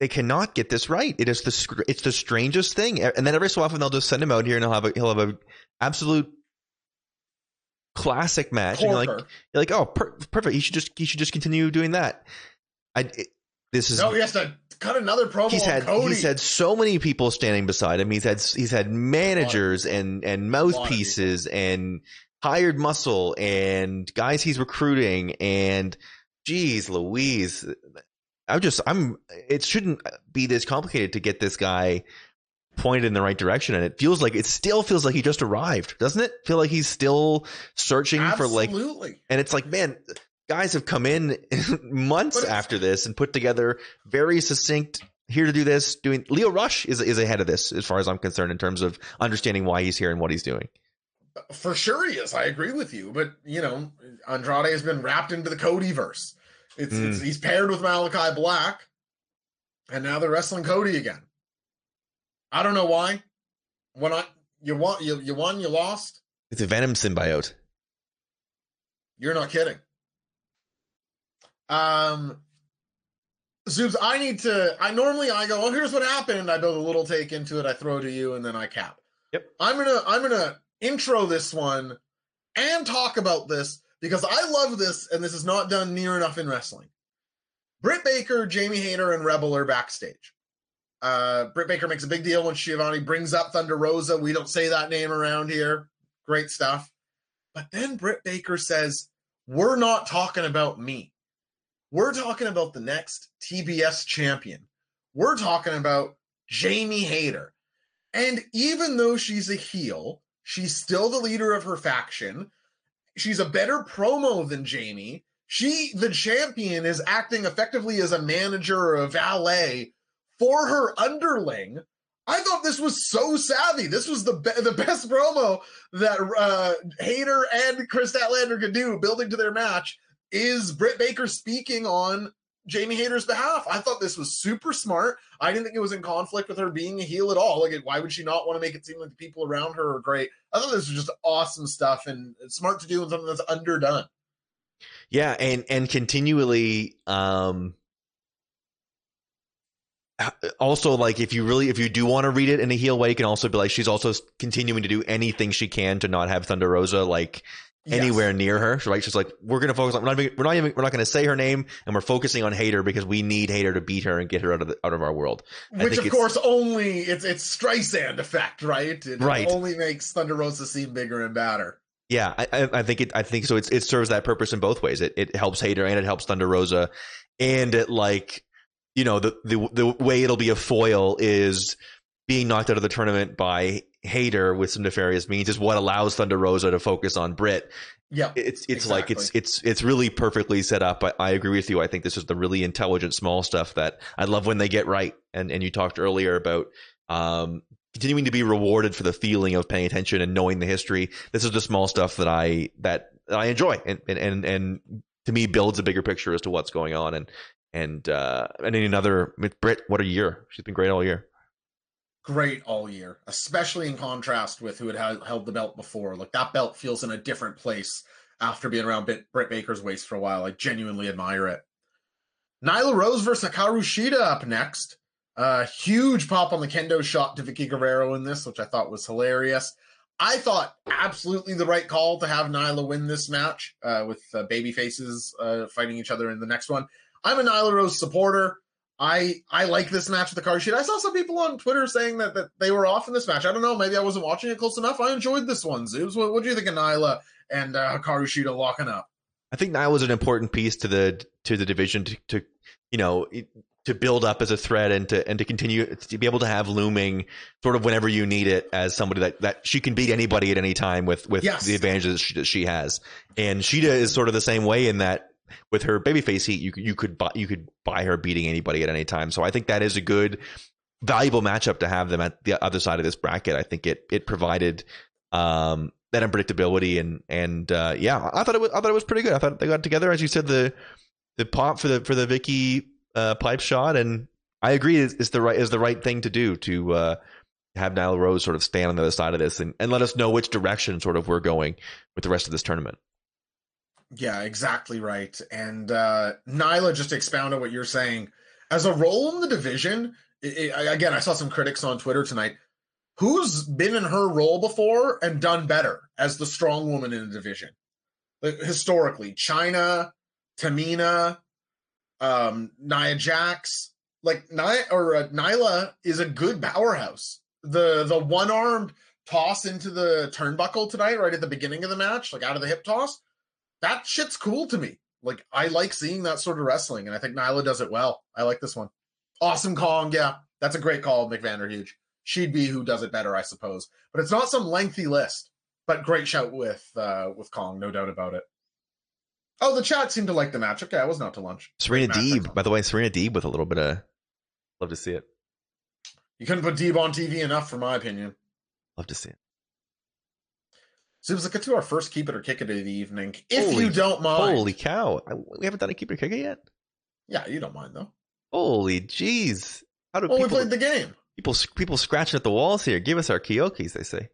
They cannot get this right. It is the it's the strangest thing. And then every so often they'll just send him out here and he'll have a he'll have a absolute classic match. And you're like you're like oh per- perfect. He should just he should just continue doing that. I it, this is no. He has to cut another promo. He's had Cody. he's had so many people standing beside him. He's had he's had managers and and mouthpieces and hired muscle and guys he's recruiting and geez louise i'm just i'm it shouldn't be this complicated to get this guy pointed in the right direction. And it feels like it still feels like he just arrived doesn't it? Feel like he's still searching Absolutely. for like and it's like man guys have come in months after this and put together very succinct here to do this doing lio rush is, is ahead of this as far as i'm concerned in terms of understanding why he's here and what he's doing for sure he is. I agree with you. But you know, Andrade has been wrapped into the Cody verse. It's, mm. it's he's paired with Malachi Black, and now they're wrestling Cody again. I don't know why. When I you won, you you won, you lost. It's a Venom symbiote. You're not kidding. Um, Zoobs, I need to. I normally I go. Oh, here's what happened. I build a little take into it. I throw to you, and then I cap. Yep. I'm gonna. I'm gonna intro this one and talk about this because I love this, and this is not done near enough in wrestling. Britt Baker, Jamie Hayter, and Rebel are backstage. Uh, Britt Baker makes a big deal when Schiavone brings up Thunder Rosa. We don't say that name around here. Great stuff. But then Britt Baker says, We're not talking about me. We're talking about the next TBS champion. We're talking about Jamie Hayter. And even though she's a heel, She's still the leader of her faction. She's a better promo than Jamie. She, the champion, is acting effectively as a manager or a valet for her underling. I thought this was so savvy. This was the be- the best promo that uh, Hayter and Kris Statlander could do, building to their match. Is Britt Baker speaking on Jamie Hayter's behalf. I thought this was super smart. I didn't think it was in conflict with her being a heel at all. Like, why would she not want to make it seem like the people around her are great? I thought this was just awesome stuff and smart to do and something that's underdone. Yeah, and and continually, um, also like if you really if you do want to read it in a heel way, you can also be like she's also continuing to do anything she can to not have Thunder Rosa like anywhere Yes. near her. Right? She's like, we're gonna focus on. We're not. Even, we're not even. We're not gonna say her name, and we're focusing on Hayter because we need Hayter to beat her and get her out of the, out of our world. Which of course only it's it's Streisand effect, right? It Right. only makes Thunder Rosa seem bigger and badder. Yeah, I, I, I think it. I think so. It's, it serves that purpose in both ways. It it helps Hayter and it helps Thunder Rosa, and it like you know the the the way it'll be a foil is being knocked out of the tournament by Hayter with some nefarious means is what allows Thunder Rosa to focus on Britt. Yeah, It's it's like it's it's it's really perfectly set up. I, I agree with you. I think this is the really intelligent small stuff that I love when they get right. And and you talked earlier about um continuing to be rewarded for the feeling of paying attention and knowing the history. This is the small stuff that I that, that I enjoy and, and and and to me builds a bigger picture as to what's going on and and uh and in another with Britt, what a year. She's been great all year. Great all year, especially in contrast with who had held the belt before. Like that belt feels in a different place after being around Britt Baker's waist for a while. I genuinely admire it. Nyla Rose versus Hikaru Shida up next. Uh, huge pop on the kendo shot to Vickie Guerrero in this, which I thought was hilarious. I thought absolutely the right call to have Nyla win this match uh, with uh, baby faces uh, fighting each other in the next one. I'm a Nyla Rose supporter. I I like this match with the card sheet. I saw some people on Twitter saying that, that they were off in this match. I don't know. Maybe I wasn't watching it close enough. I enjoyed this one, Zoobs. What do you think of Nyla and uh, Hikaru Shida locking up? I think Nyla was an important piece to the to the division to, to you know it- to build up as a threat and to and to continue to be able to have looming sort of whenever you need it as somebody that, that she can beat anybody at any time with with Yes. the advantages she, that she has and Shida is sort of the same way in that with her babyface heat you you could buy you could buy her beating anybody at any time so I think that is a good valuable matchup to have them at the other side of this bracket I think it it provided um that unpredictability and and uh, yeah, I thought it was I thought it was pretty good. I thought they got together as you said the the pop for the for the Vicky uh, pipe shot, and I agree is, is the right is the right thing to do to uh, have Nyla Rose sort of stand on the other side of this and, and let us know which direction sort of we're going with the rest of this tournament. Yeah, exactly right. And uh, Nyla, just expound on what you're saying, as a role in the division, i i again, I saw some critics on Twitter tonight. Who's been in her role before and done better as the strong woman in the division? Like, historically, Chyna, Tamina, um, Nia Jax, like Nia or uh, Nyla is a good powerhouse. The the one armed toss into the turnbuckle tonight, right at the beginning of the match, like out of the hip toss that shit's cool to me. Like I like seeing that sort of wrestling, and I think Nyla does it well. I like this one. Awesome Kong, yeah, that's a great call, McVanderhuge. She'd be who does it better, I suppose. But it's not some lengthy list. But great shout with uh with Kong, no doubt about it. Oh, the chat seemed to like the match. Okay, I wasn't to lunch. Serena Deeb, by the way, Serena Deeb with a little bit of love to see it. You couldn't put Deeb on TV enough, for my opinion. Love to see it. So let's get to our first keep it or kick it of the evening. If Holy- you don't mind. Holy cow! I, we haven't done a keep it or kick it yet. Yeah, you don't mind though. Holy jeez! How do Well, we played the game. people people scratching at the walls here? Give us our Kyokis, they say.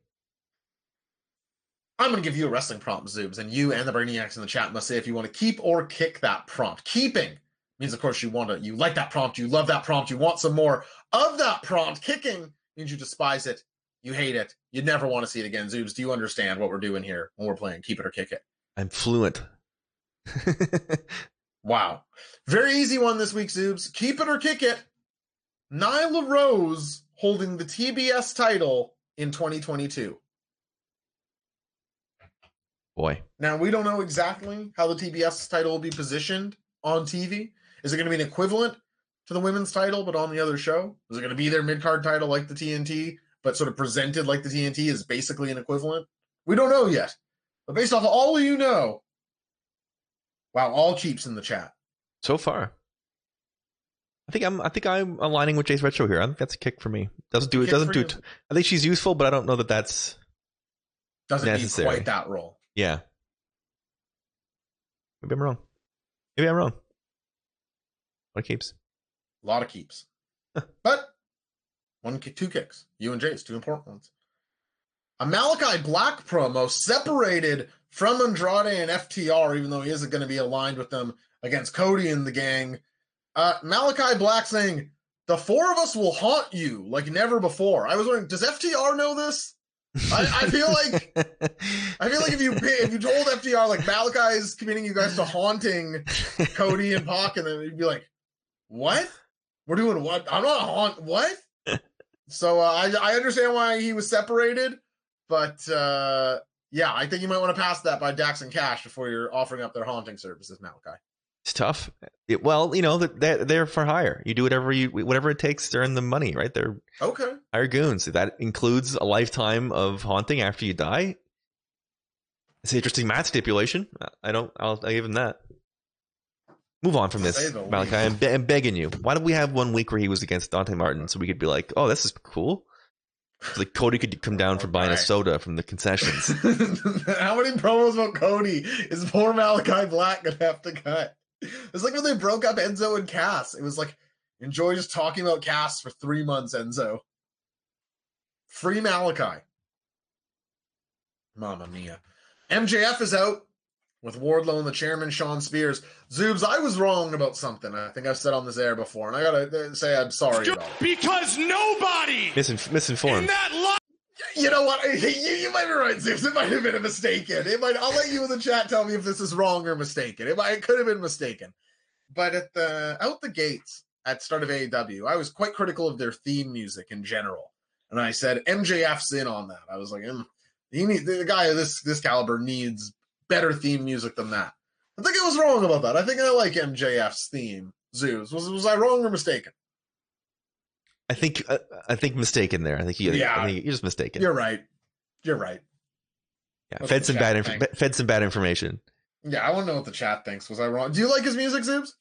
I'm going to give you a wrestling prompt, Zoobs, and you and the Brainiacs in the chat must say if you want to keep or kick that prompt. Keeping means, of course, you want to, you like that prompt, you love that prompt, you want some more of that prompt. Kicking means you despise it, you hate it, you never want to see it again. Zoobs, do you understand what we're doing here when we're playing Keep It or Kick It? I'm fluent. Wow. Very easy one this week, Zoobs. Keep it or kick it. Nyla Rose holding the TBS title in 2022. Boy, Now we don't know exactly how the TBS title will be positioned on TV. Is it going to be an equivalent to the women's title, but on the other show? Is it going to be their mid card title like the TNT, but sort of presented like the TNT is basically an equivalent? We don't know yet. But based off of all you know, wow, all cheaps in the chat. so far, I think I'm I think I'm aligning with Jace Retro here. I think that's a kick for me. Doesn't do it. Doesn't do it. I think she's useful, but I don't know that that's Doesn't Necessary. need quite that role. yeah. Maybe I'm wrong. Maybe I'm wrong. What keeps? A lot of keeps. but one kick, two kicks. You and Jace, two important ones. A Malachi Black promo separated from Andrade and FTR, even though he isn't going to be aligned with them against Cody and the gang. Uh, Malachi Black saying, The four of us will haunt you like never before. I was wondering, does FTR know this? I, I feel like I feel like if you if you told FTR like Malachi is committing you guys to haunting Cody and Pac, and then you'd be like, "What? We're doing what? I'm not haunt what?" So uh, I I understand why he was separated, but uh, yeah, I think you might want to pass that by Dax and Cash before you're offering up their haunting services, Malachi. It's tough. It, well, you know, they're, they're for hire. You do whatever you whatever it takes to earn the money, right? They're okay. Hire goons. That includes a lifetime of haunting after you die. It's an interesting math stipulation. I don't. I'll, I'll give him that. Move on from this, Malachi. I'm, be- I'm, begging you. Why don't we have one week where he was against Dante Martin, so we could be like, "Oh, this is cool." So like Cody could come down for buying right. a soda from the concessions. How many promos about Cody is poor Malachi Black gonna have to cut? It's like when they broke up Enzo and Cass. It was like, enjoy just talking about Cass for three months, Enzo. Free Malachi. Mama mia. MJF is out with Wardlow and the chairman, Shawn Spears. Zoobs, I was wrong about something. I think I've said on this air before, and I gotta say I'm sorry about it. Because nobody Misinf- misinformed. in that line you know what? You, you might be right, Zeus. It might have been a mistaken. It might. I'll let you in the chat tell me if this is wrong or mistaken. It might. It could have been mistaken. But at the out the gates at start of AEW, I was quite critical of their theme music in general, and I said MJF's in on that. I was like, mm, he need the guy of this this caliber needs better theme music than that. I think I was wrong about that. I think I like MJF's theme. Zeus was was I wrong or mistaken? I think uh, I think mistaken there. I think you. Yeah, I think you're just mistaken. You're right. You're right. Yeah, fed some bad inf- fed some bad information. Yeah, I want to know what the chat thinks. Was I wrong? Do you like his music, Zoobs?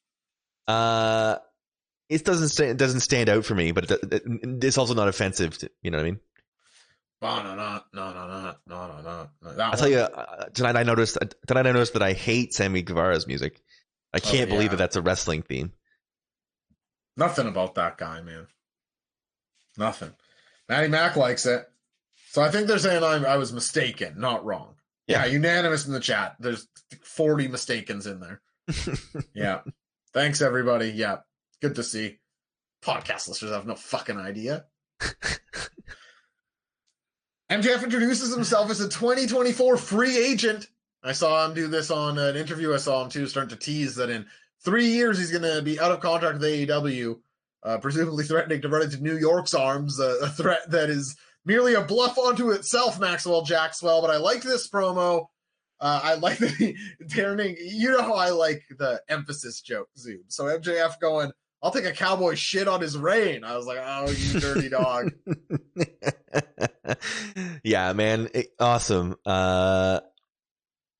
Uh, it doesn't stand it doesn't stand out for me, but it, it, it's also not offensive. To, you know what I mean? I'll tell you uh, tonight. I noticed tonight. I noticed that I hate Sammy Guevara's music. I can't oh, yeah. believe that that's a wrestling theme. Nothing about that guy, man. Nothing. Matty Mac likes it. So I think they're saying I'm, I was mistaken, not wrong. Yeah. yeah, unanimous in the chat. There's 40 mistakens in there. yeah. Thanks, everybody. Yeah. Good to see. Podcast listeners have no fucking idea. MJF introduces himself as a 2024 free agent. I saw him do this on an interview. I saw him too, starting to tease that in three years he's going to be out of contract with AEW uh, presumably threatening to run into New York's arms, uh, a threat that is merely a bluff onto itself, Maxwell Jackswell. But I like this promo. Uh, I like the turning. You know how I like the emphasis joke, Zoom. So MJF going, I'll take a cowboy shit on his reign. I was like, oh, you dirty dog. yeah, man. It, awesome. Uh,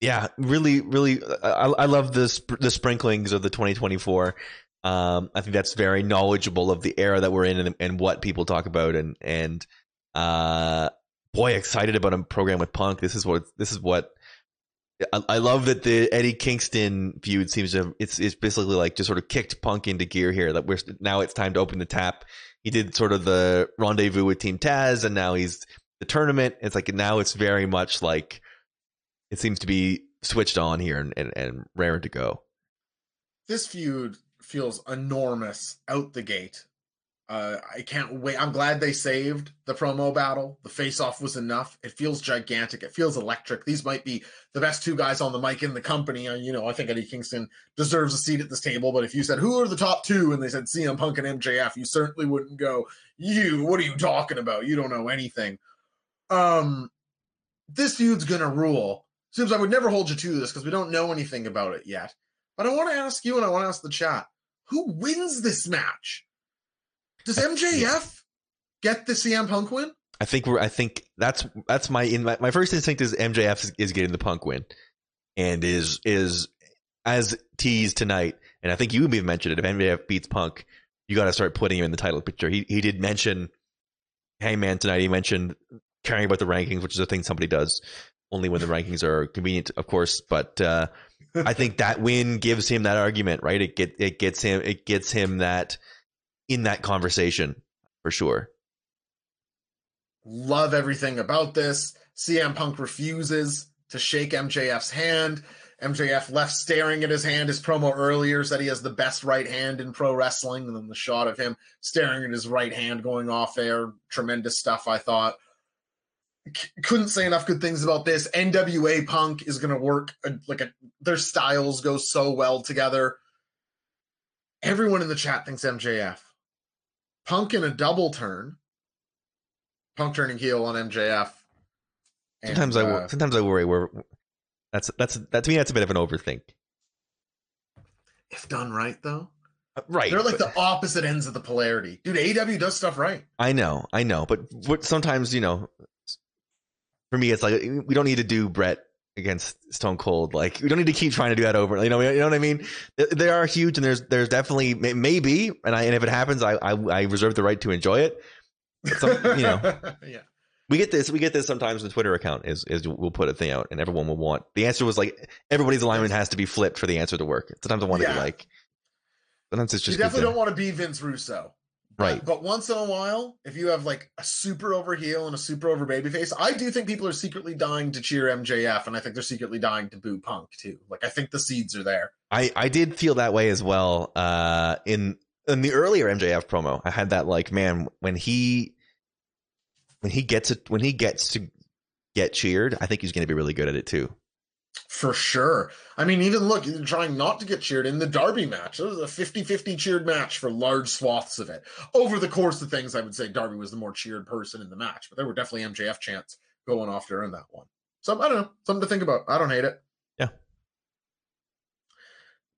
yeah, really, really. I, I love the the sprinklings of the 2024. Um, I think that's very knowledgeable of the era that we're in and, and what people talk about. And and uh, boy, excited about a program with Punk. This is what this is what I, I love that the Eddie Kingston feud seems to it's it's basically like just sort of kicked Punk into gear here. That we're now it's time to open the tap. He did sort of the rendezvous with Team Taz, and now he's the tournament. It's like now it's very much like it seems to be switched on here and, and, and raring to go. This feud feels enormous out the gate. Uh, I can't wait. I'm glad they saved the promo battle. The face off was enough. It feels gigantic. It feels electric. These might be the best two guys on the mic in the company. Uh, you know, I think Eddie Kingston deserves a seat at this table. But if you said, who are the top two? And they said CM Punk and MJF, you certainly wouldn't go, you, what are you talking about? You don't know anything. Um, this dude's going to rule. Seems I would never hold you to this because we don't know anything about it yet. But I want to ask you and I want to ask the chat who wins this match? Does MJF get the CM Punk win? I think we're. I think that's that's my in my, my first instinct is MJF is, is getting the Punk win, and is is as teased tonight. And I think you would even mentioned it. If MJF beats Punk, you got to start putting him in the title picture. He he did mention Hangman tonight. He mentioned caring about the rankings, which is a thing somebody does only when the rankings are convenient, of course. But uh, I think that win gives him that argument, right? It get it gets him it gets him that in that conversation for sure. Love everything about this. CM Punk refuses to shake MJF's hand. MJF left staring at his hand. His promo earlier said he has the best right hand in pro wrestling, and then the shot of him staring at his right hand going off air. Tremendous stuff, I thought c- couldn't say enough good things about this. NWA Punk is going to work uh, like a, their styles go so well together. Everyone in the chat thinks MJF. Punk in a double turn. Punk turning heel on MJF. And, Sometimes I uh, sometimes I worry where that's that's that to me that's a bit of an overthink. if done right though, Uh, Right. they're like but- the opposite ends of the polarity. Dude, AEW does stuff right. I know, I know, but what sometimes you know, for me, it's like we don't need to do Bret against Stone Cold. Like we don't need to keep trying to do that over. You know, you know what I mean? They- are huge, and there's there's definitely maybe, and I and if it happens, I I, I reserve the right to enjoy it. Some- you know. yeah. We get this. We get this sometimes. The Twitter account is is we'll put a thing out, and everyone will want the answer was like everybody's alignment has to be flipped for the answer to work. Sometimes I want to be Yeah. like, sometimes it's just You definitely don't want to be Vince Russo. Right. But once in a while, if you have like a super over heel and a super over babyface, I do think people are secretly dying to cheer MJF, and I think they're secretly dying to boo Punk too. Like I think the seeds are there. I I did feel that way as well. Uh, in in the earlier MJF promo, I had that like, man, when he when he gets it, when he gets to get cheered, I think he's going to be really good at it too. For sure. I mean, even look, you're trying not to get cheered in the Darby match. It was a 50 50 cheered match for large swaths of it. Over the course of things, I would say Darby was the more cheered person in the match, but there were definitely MJF chants going off during that one. So I don't know. Something to think about. I don't hate it. Yeah.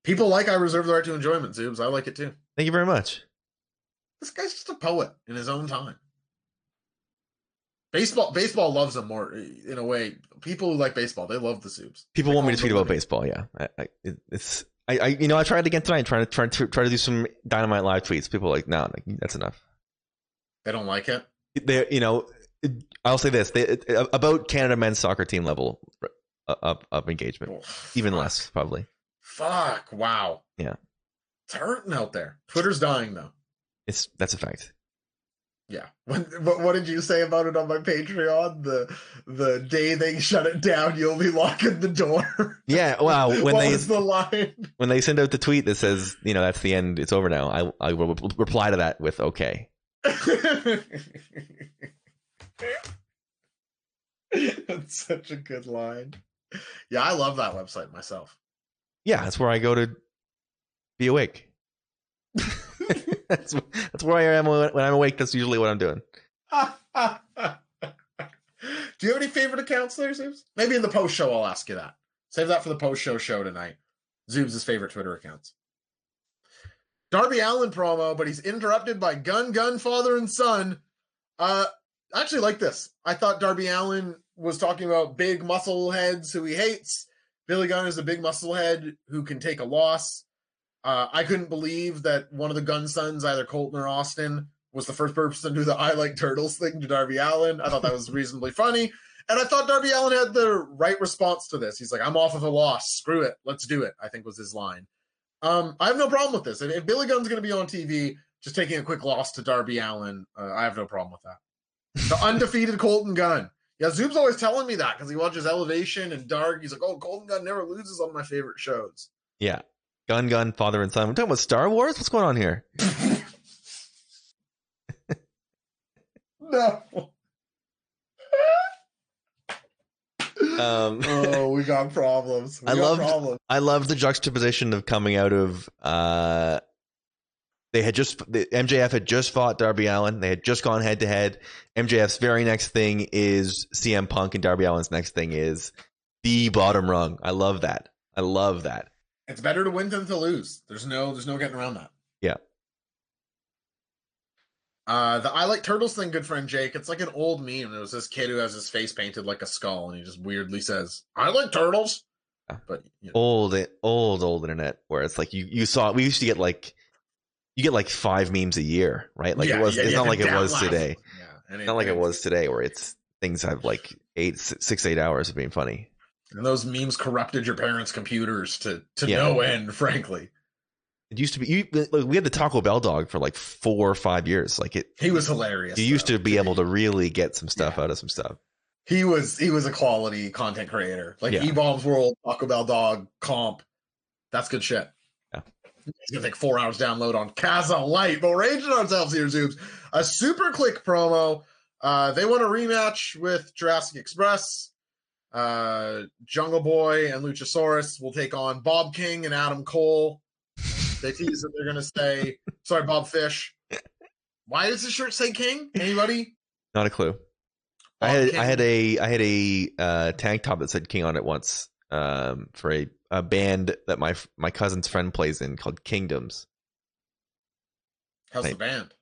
People like I reserve the right to enjoyment, Zoobs. I like it too. Thank you very much. This guy's just a poet in his own time. Baseball baseball loves them more in a way. People who like baseball, they love the Zoobs. People They want me to tweet about baseball. Yeah, I, I, it's I, I you know I tried again tonight, trying to try to try to do some dynamite live tweets. People are like, no, like, that's enough. They don't like it. They, you know, I'll say this: they, about Canada men's soccer team level uh, of, of engagement, Oh, even fuck. less probably. Fuck. Wow. Yeah. It's hurting out there. Twitter's dying though. It's that's a fact. Yeah. What, what did you say about it on my Patreon? The the day they shut it down, you'll be locking the door. Yeah, wow. When what they was the line? when they send out the tweet that says, you know, that's the end, it's over now, I I will reply to that with okay. That's such a good line. Yeah, I love that website myself. Yeah, that's where I go to be awake. That's that's where I am when when I'm awake. That's usually what I'm doing. Do you have any favorite accounts there, Zoobs? Maybe in the post show I'll ask you that. Save that for the post show show tonight. Zoobs' favorite Twitter accounts. Darby Allin promo, but he's interrupted by Gun Gun Father and Son. Uh I actually like this. I thought Darby Allin was talking about big muscle heads who he hates. Billy Gunn is a big muscle head who can take a loss. Uh, I couldn't believe that one of the Gunn Sons, either Colton or Austin, was the first person to do the I like turtles thing to Darby Allin. I thought that was reasonably funny. And I thought Darby Allin had the right response to this. He's like, I'm off of a loss. Screw it. Let's do it. I think was his line. Um, I have no problem with this. If, if Billy Gunn's going to be on TV, just taking a quick loss to Darby Allin, uh, I have no problem with that. The undefeated Colton Gunn. Yeah, Zoob's always telling me that because he watches Elevation and Dark. He's like, oh, Colton Gunn never loses on my favorite shows. Yeah, gun, gun, father and son. We're talking about Star Wars. What's going on here? no. Um, oh, we got problems. We I got loved- problems. I love the juxtaposition of coming out of. uh They had just the MJF had just fought Darby Allin. They had just gone head to head. MJF's very next thing is CM Punk, and Darby Allin's next thing is the bottom rung. I love that. I love that. It's better to win than to lose. There's no there's no getting around that. Yeah. Uh the I like turtles thing, good friend Jake. It's like an old meme. It was this kid who has his face painted like a skull, and he just weirdly says, I like turtles. But you know, Old, old, old internet where it's like you you saw. We used to get like you get like five memes a year, right? Like yeah, it was. yeah, it's yeah, not like it was last- today. Yeah. And It's not like it was today, where it's things have like eight, six, eight hours of being funny. And those memes corrupted your parents' computers to to Yeah. no end, frankly. It used to be you. Like, we had the Taco Bell dog for like four or five years. Like it, He was hilarious. you used to be able to really get some stuff out of some stuff. he was he was a quality content creator. Like Yeah. eBaum's World, Taco Bell Dog, Comp. That's good shit. Yeah. It's gonna take four hours download on Kazaa Lite, but we're raging ourselves here, Zoobs. A super quick promo. Uh, they want a rematch with Jurassic Express. Uh, Jungle Boy and Luchasaurus will take on Bob King and Adam Cole. They tease that they're going to say, sorry, Bob Fish. Why does the shirt say King? Anybody? Not a clue. I had King? I had a I had a uh, tank top that said King on it once um, for a, a band that my my cousin's friend plays in called Kingdoms. How's the Hey. band?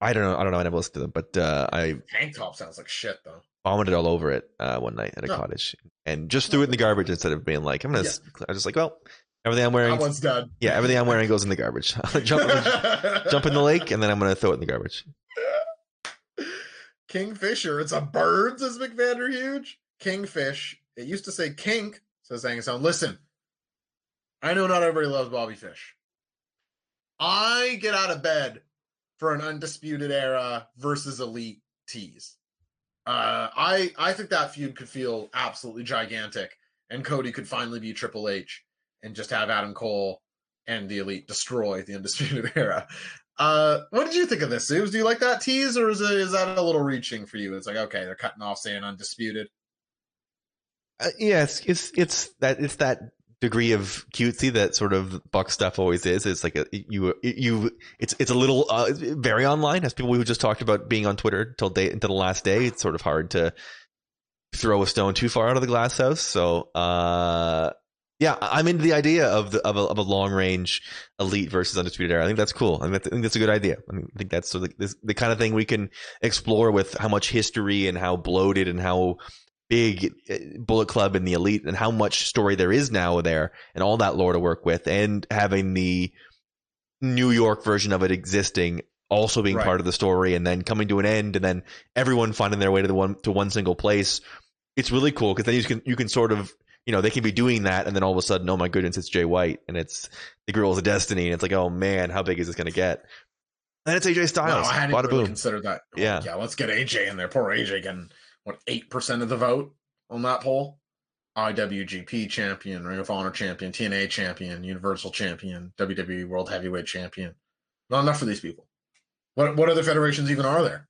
I don't know I don't know I never listened to them, but uh, I Tank top sounds like shit though. Vomited all over it uh, one night at a No. cottage and just threw it in the garbage instead of being like I'm gonna. s I was just like, well, everything I'm wearing, That one's done. yeah, everything I'm wearing goes in the garbage. I'll jump jump in the lake and then I'm gonna throw it in the garbage. Kingfisher. It's a bird, says McVander Huge. Kingfish. It used to say kink, says Sound. Listen, I know not everybody loves Bobby Fish. I get out of bed for an undisputed era versus elite tease. Uh, I I think that feud could feel absolutely gigantic, and Cody could finally be Triple H and just have Adam Cole and the elite destroy the undisputed era. Uh, what did you think of this, Zeus? Do you like that tease, or is it is that a little reaching for you? It's like okay, they're cutting off saying undisputed. Uh, it's it's that it's that degree of cutesy that sort of Buck stuff always is. It's like a, you you it's it's a little uh, very online. As people who just talked about being on Twitter until day until the last day, it's sort of hard to throw a stone too far out of the glass house. So uh, yeah, I'm into the idea of the of a, of a long range elite versus undisputed era. I think that's cool. I think that's, I think that's a good idea. I, mean, I think that's sort of the, the kind of thing we can explore with how much history and how bloated and how big uh, Bullet Club and the Elite and how much story there is now there and all that lore to work with and having the New York version of it existing also being Right. part of the story and then coming to an end and then everyone finding their way to the one to one single place. It's really cool because then you can you can sort of you know they can be doing that and then all of a sudden oh my goodness it's Jay White and it's the Guerrillas of Destiny and it's like oh man how big is this going to get? And it's AJ Styles. I hadn't really considered that. Yeah. yeah. Let's get AJ in there. Poor AJ getting what eight percent of the vote on that poll. IWGP champion, Ring of Honor champion, TNA champion, Universal champion, WWE World Heavyweight champion. Not enough for these people. What what other federations even are there?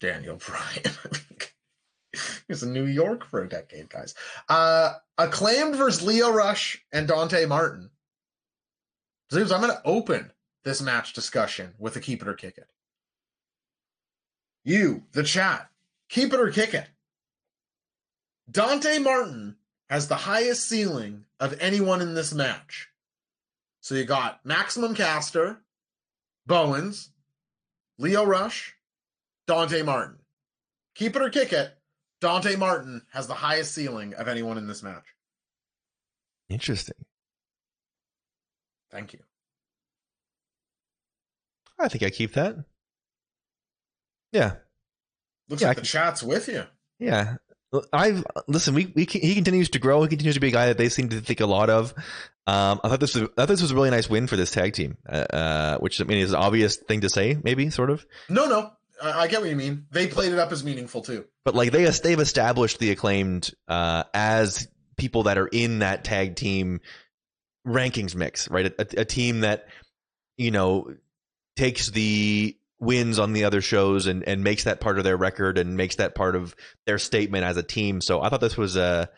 Daniel Bryan. he was in New York for a decade, guys. Uh acclaimed versus Lio Rush and Dante Martin. Zeus, I'm going to open this match discussion with a keep it or kick it. You, the chat, keep it or kick it. Dante Martin has the highest ceiling of anyone in this match. So you got Maximum Caster, Bowens, Lio Rush, Dante Martin. Keep it or kick it. Dante Martin has the highest ceiling of anyone in this match. Interesting. Thank you. I think I keep that. Yeah. Looks Yeah, I like the chat's with you. Yeah. I've listen. We, we he continues to grow. He continues to be a guy that they seem to think a lot of. Um, I thought this was I thought this was a really nice win for this tag team, uh, uh, which I mean is an obvious thing to say, maybe sort of. No, no, I, I get what you mean. They played it up as meaningful too. But like they they've established the acclaimed uh, as people that are in that tag team rankings mix, right? A, a team that you know takes the wins on the other shows and and makes that part of their record and makes that part of their statement as a team. So I thought this was a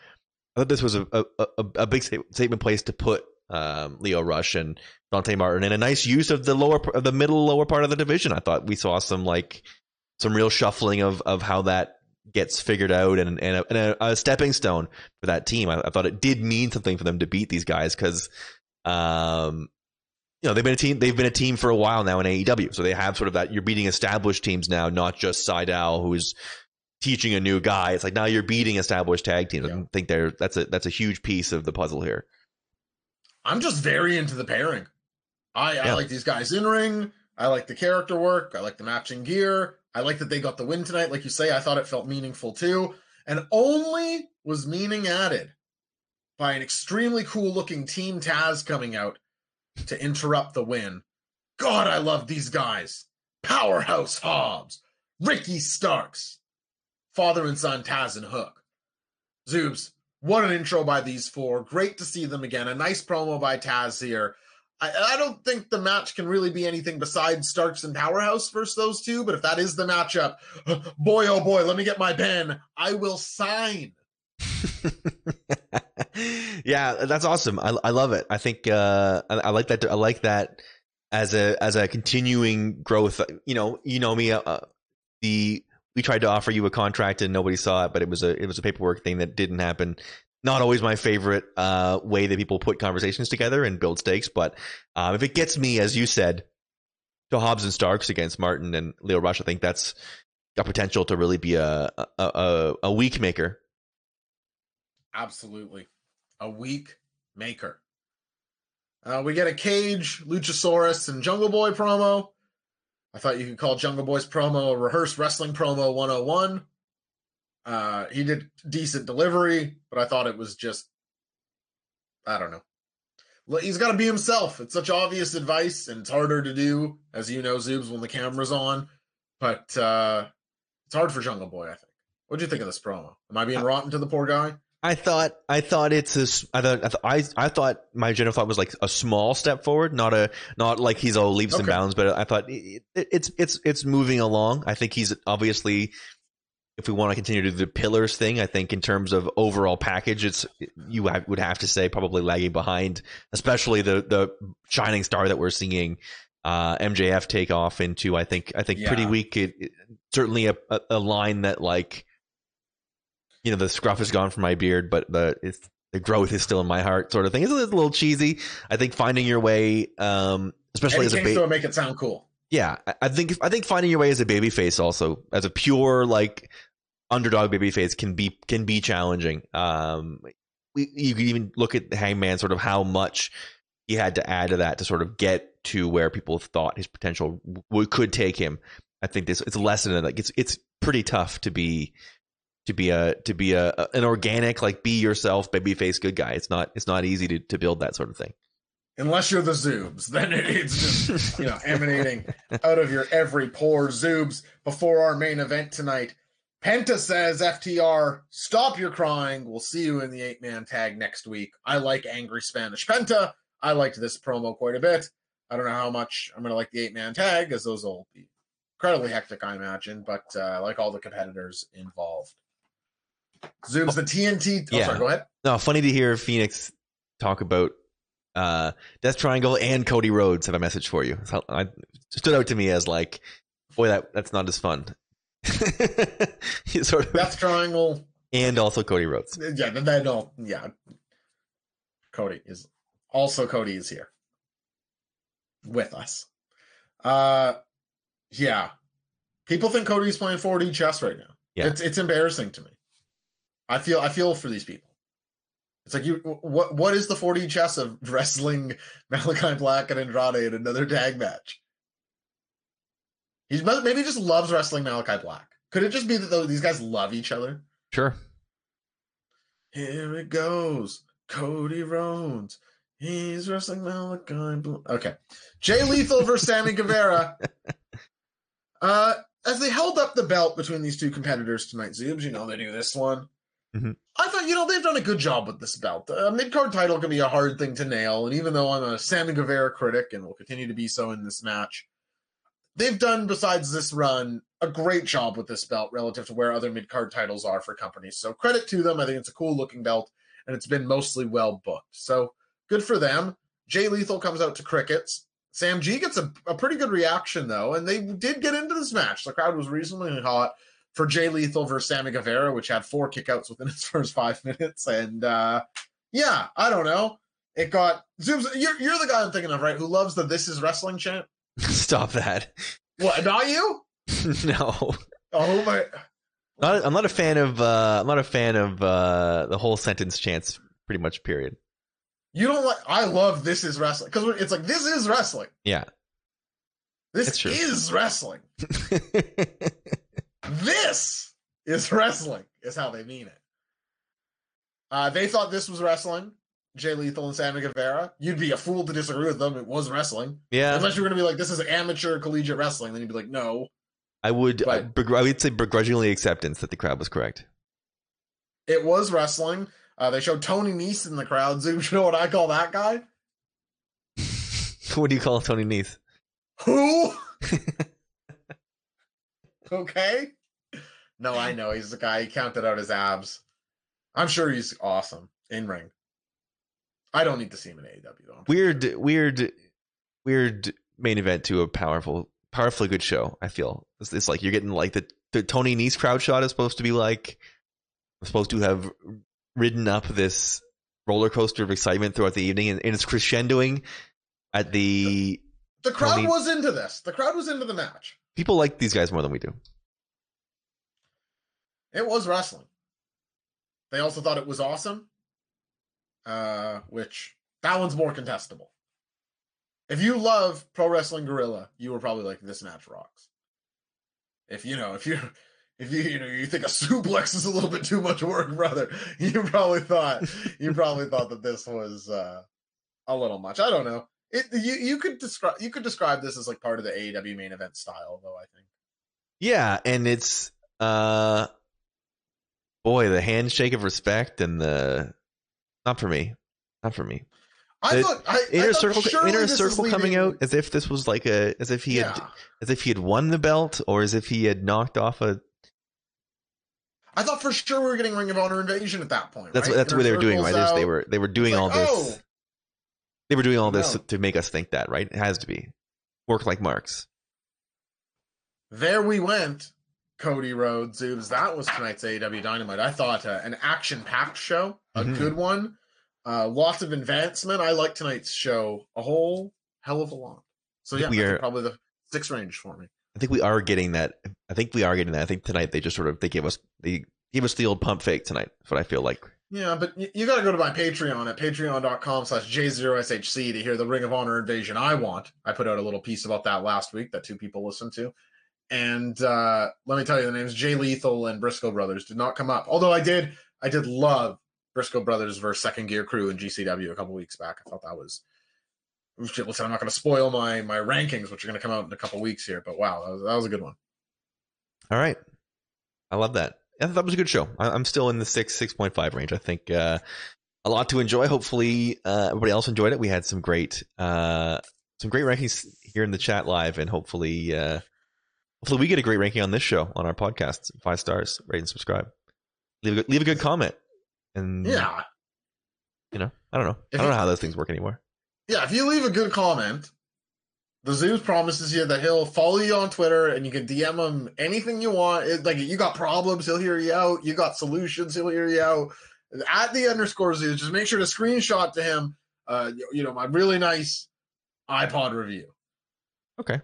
I thought this was a a, a, a big statement place to put um, Lio Rush and Dante Martin and a nice use of the lower of the middle lower part of the division. I thought we saw some like some real shuffling of of how that gets figured out and and a, and a, stepping stone for that team. I, I thought it did mean something for them to beat these guys because um you know they've been a team they've been a team for a while now in AEW so they have sort of that you're beating established teams now not just Seidel who's teaching a new guy it's like now you're beating established tag teams I think they're that's a that's a huge piece of the puzzle here I'm just very into the pairing. I, I like these guys in ring. I like the character work. I like the matching gear. I like that they got the win tonight. Like you say, I thought it felt meaningful too. And only was meaning added by an extremely cool looking Team Taz coming out to interrupt the win. God, I love these guys. Powerhouse Hobbs, Ricky Starks, father and son Taz and Hook. Zoobs, what an intro by these four. Great to see them again. A nice promo by Taz here. I, I don't think the match can really be anything besides Starks and Powerhouse versus those two. But if that is the matchup, boy, oh boy, let me get my pen. I will sign. yeah, that's awesome. I, I love it. I think uh, I, I like that. I like that as a as a continuing growth. You know, you know me. Uh, the we tried to offer you a contract and nobody saw it, but it was a it was a paperwork thing that didn't happen. Not always my favorite uh, way that people put conversations together and build stakes, but um, if it gets me, as you said, to Hobbs and Starks against Martin and Lio Rush, I think that's a potential to really be a a, a, a week maker. Absolutely, a week maker. Uh, we get a Cage, Luchasaurus, and Jungle Boy promo. I thought you could call Jungle Boy's promo a rehearsed wrestling promo 101. Uh, he did decent delivery, but I thought it was just, I don't know. He's got to be himself. It's such obvious advice, and it's harder to do, as you know, Zoobs, when the camera's on. But uh, it's hard for Jungle Boy, I think. What'd you think of this promo? Am I being rotten to the poor guy? I thought I thought it's a I thought I I, I thought my general thought was like a small step forward, not a not like he's all leaps okay. and bounds, but I thought it, it, it's it's it's moving along. I think he's obviously if we want to continue to do the pillars thing, I think in terms of overall package, it's you would have to say probably lagging behind, especially the the shining star that we're seeing uh, MJF take off into. I think I think yeah. pretty weak. It, it, certainly a, a line that like you know the scruff is gone from my beard, but the the growth is still in my heart, sort of thing. It's a little cheesy. I think finding your way, um, especially Eddie as a ba- make it sound cool. Yeah, I think I think finding your way as a baby face also as a pure like underdog baby face can be can be challenging. Um, we, you can even look at the Hangman, sort of how much he had to add to that to sort of get to where people thought his potential w- could take him. I think this it's a lesson in like it's it's pretty tough to be to be a to be a an organic like be yourself babyface good guy. It's not it's not easy to to build that sort of thing. Unless you're the Zoobs, then it's just you know emanating out of your every pore. Zoobs before our main event tonight. Penta says, FTR, stop your crying. We'll see you in the eight man tag next week. I like Angry Spanish Penta. I liked this promo quite a bit. I don't know how much I'm going to like the eight man tag, as those will be incredibly hectic, I imagine, but uh, I like all the competitors involved. Zoobs the TNT. Oh, yeah. Sorry, go ahead. No, funny to hear Fenix talk about uh, Death Triangle and Cody Rhodes have a message for you. So I, stood out to me as like, boy, that that's not as fun. sort of Death Triangle and also Cody Rhodes. Yeah, that all. Yeah, Cody is also Cody is here with us. Uh, yeah, people think Cody's playing 4D chess right now. Yeah, it's it's embarrassing to me. I feel I feel for these people. It's like you what what is the 4D chess of wrestling Malachi Black and Andrade in another tag match? He's maybe just loves wrestling Malachi Black. Could it just be that these guys love each other? Sure. Here it goes. Cody Rhodes. He's wrestling Malachi Black. Okay. Jay Lethal versus Sammy Guevara. Uh, as they held up the belt between these two competitors tonight, Zoobs, you know they do this one. Mm-hmm. I thought, you know, they've done a good job with this belt. A mid card title can be a hard thing to nail. And even though I'm a Sammy Guevara critic and will continue to be so in this match, they've done, besides this run, a great job with this belt relative to where other mid card titles are for companies. So credit to them. I think it's a cool looking belt and it's been mostly well booked. So good for them. Jay Lethal comes out to crickets. Sam G gets a, a pretty good reaction though, and they did get into this match. The crowd was reasonably hot for Jay Lethal versus Sammy Guevara, which had four kickouts within its first five minutes. And uh, yeah, I don't know. It got Zoobs. You're, you're the guy I'm thinking of, right? Who loves the "This Is Wrestling" chant? Stop that. What? Not you? no. Oh my. Not, I'm not a fan of. Uh, I'm not a fan of uh, the whole sentence chants. Pretty much. Period. You don't like. I love "This Is Wrestling" because it's like this is wrestling. Yeah. This is wrestling. This is wrestling, is how they mean it. Uh, they thought this was wrestling. Jay Lethal and Sammy Guevara. You'd be a fool to disagree with them. It was wrestling. Yeah. Unless you were going to be like, this is amateur collegiate wrestling. Then you'd be like, no. I would, but, I, I would say begrudgingly acceptance that the crowd was correct. It was wrestling. Uh, they showed Tony Nese in the crowd. Zoom, you know what I call that guy? What do you call Tony Nese? Who? okay. No, I know. He's the guy. He counted out his abs. I'm sure he's awesome in ring. I don't need to see him in AEW though. Weird, weird, weird main event to a powerful, powerfully good show. I feel it's, it's like you're getting like the the Tony Nese crowd shot is supposed to be like supposed to have ridden up this roller coaster of excitement throughout the evening, and, and it's crescendoing at the. The crowd Tony- was into this. The crowd was into the match. People like these guys more than we do. It was wrestling. They also thought it was awesome. Uh, which that one's more contestable. If you love Pro Wrestling Guerrilla, you were probably like, this match rocks. If you know, if you if you you know you think a suplex is a little bit too much work, brother, you probably thought you probably thought that this was uh a little much. I don't know. It you you could describe you could describe this as like part of the AEW main event style, though, I think. Yeah, and it's uh boy, the handshake of respect and the not for me. Not for me. I The thought I, Inner I thought circle inner circle coming out as if this was like a as if he had as if he had won the belt or as if he had knocked off a I thought for sure we were getting Ring of Honor Invasion at that point. that's right? that's what they were doing right Is they were they were doing Like, all this oh. they were doing all this No. to make us think that right it has to be work like marks There we went, Cody Rhodes. Zoobs. That was tonight's AEW Dynamite. I thought uh, an action-packed show, a Mhm. good one. Uh, lots of advancement. I like tonight's show a whole hell of a lot. So yeah, we are- probably the six range for me. I think we are getting that I think we are getting that I think tonight they just sort of they gave us they gave us the old pump fake tonight that's what I feel like Yeah, but y- you got to go to my Patreon at patreon.com slash J0SHC to hear the Ring of Honor invasion I want. I put out a little piece about that last week that two people listened to. And uh, let me tell you, the names Jay Lethal and Briscoe Brothers did not come up. Although I did, I did love Briscoe Brothers versus Second Gear Crew in GCW a couple weeks back. I thought that was. Listen, I'm not going to spoil my my rankings, which are going to come out in a couple weeks here. But wow, that was, that was a good one. all right I love that thought that was a good show I, I'm still in the six six point five range I think uh a lot to enjoy hopefully uh everybody else enjoyed it we had some great uh some great rankings here in the chat live and hopefully uh hopefully we get a great ranking on this show on our podcast five stars rate and subscribe leave a good, leave a good comment and Yeah, you know i don't know If i don't you- know how those things work anymore Yeah, if you leave a good comment, the Zeus promises you that he'll follow you on Twitter and you can DM him anything you want. It, like you got problems, he'll hear you out. You got solutions, he'll hear you out. At the underscore Zeus, just make sure to screenshot to him. Uh, you, you know my really nice iPod review. okay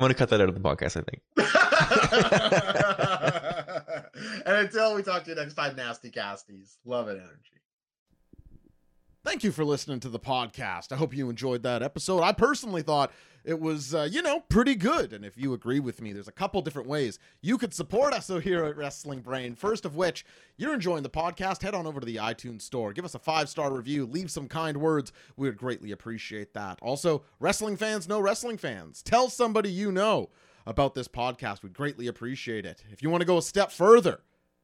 i'm gonna cut that out of the podcast i think and until we talk to you next time, nasty casties, love and energy. Thank you for listening to the podcast. I hope you enjoyed that episode. I personally thought it was, uh, you know, pretty good. And if you agree with me, there's a couple different ways you could support us here at Wrestling Brain. First of which, you're enjoying the podcast, head on over to the iTunes store, give us a five star review, leave some kind words. We would greatly appreciate that. Also, wrestling fans know wrestling fans. Tell somebody you know about this podcast. We'd greatly appreciate it. If you want to go a step further,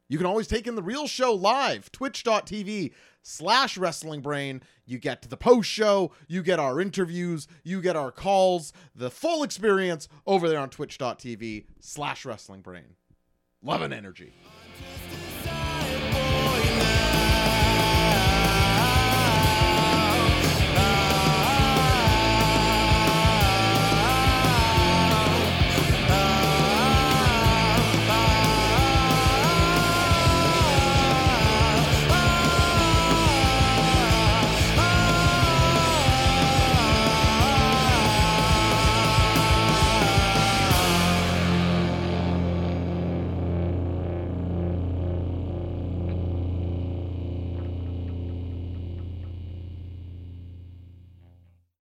you can always take in the real show live, twitch.tv slash wrestling brain. You get to the post show, you get our interviews, you get our calls, the full experience over there on twitch.tv slash wrestling brain. Love and energy.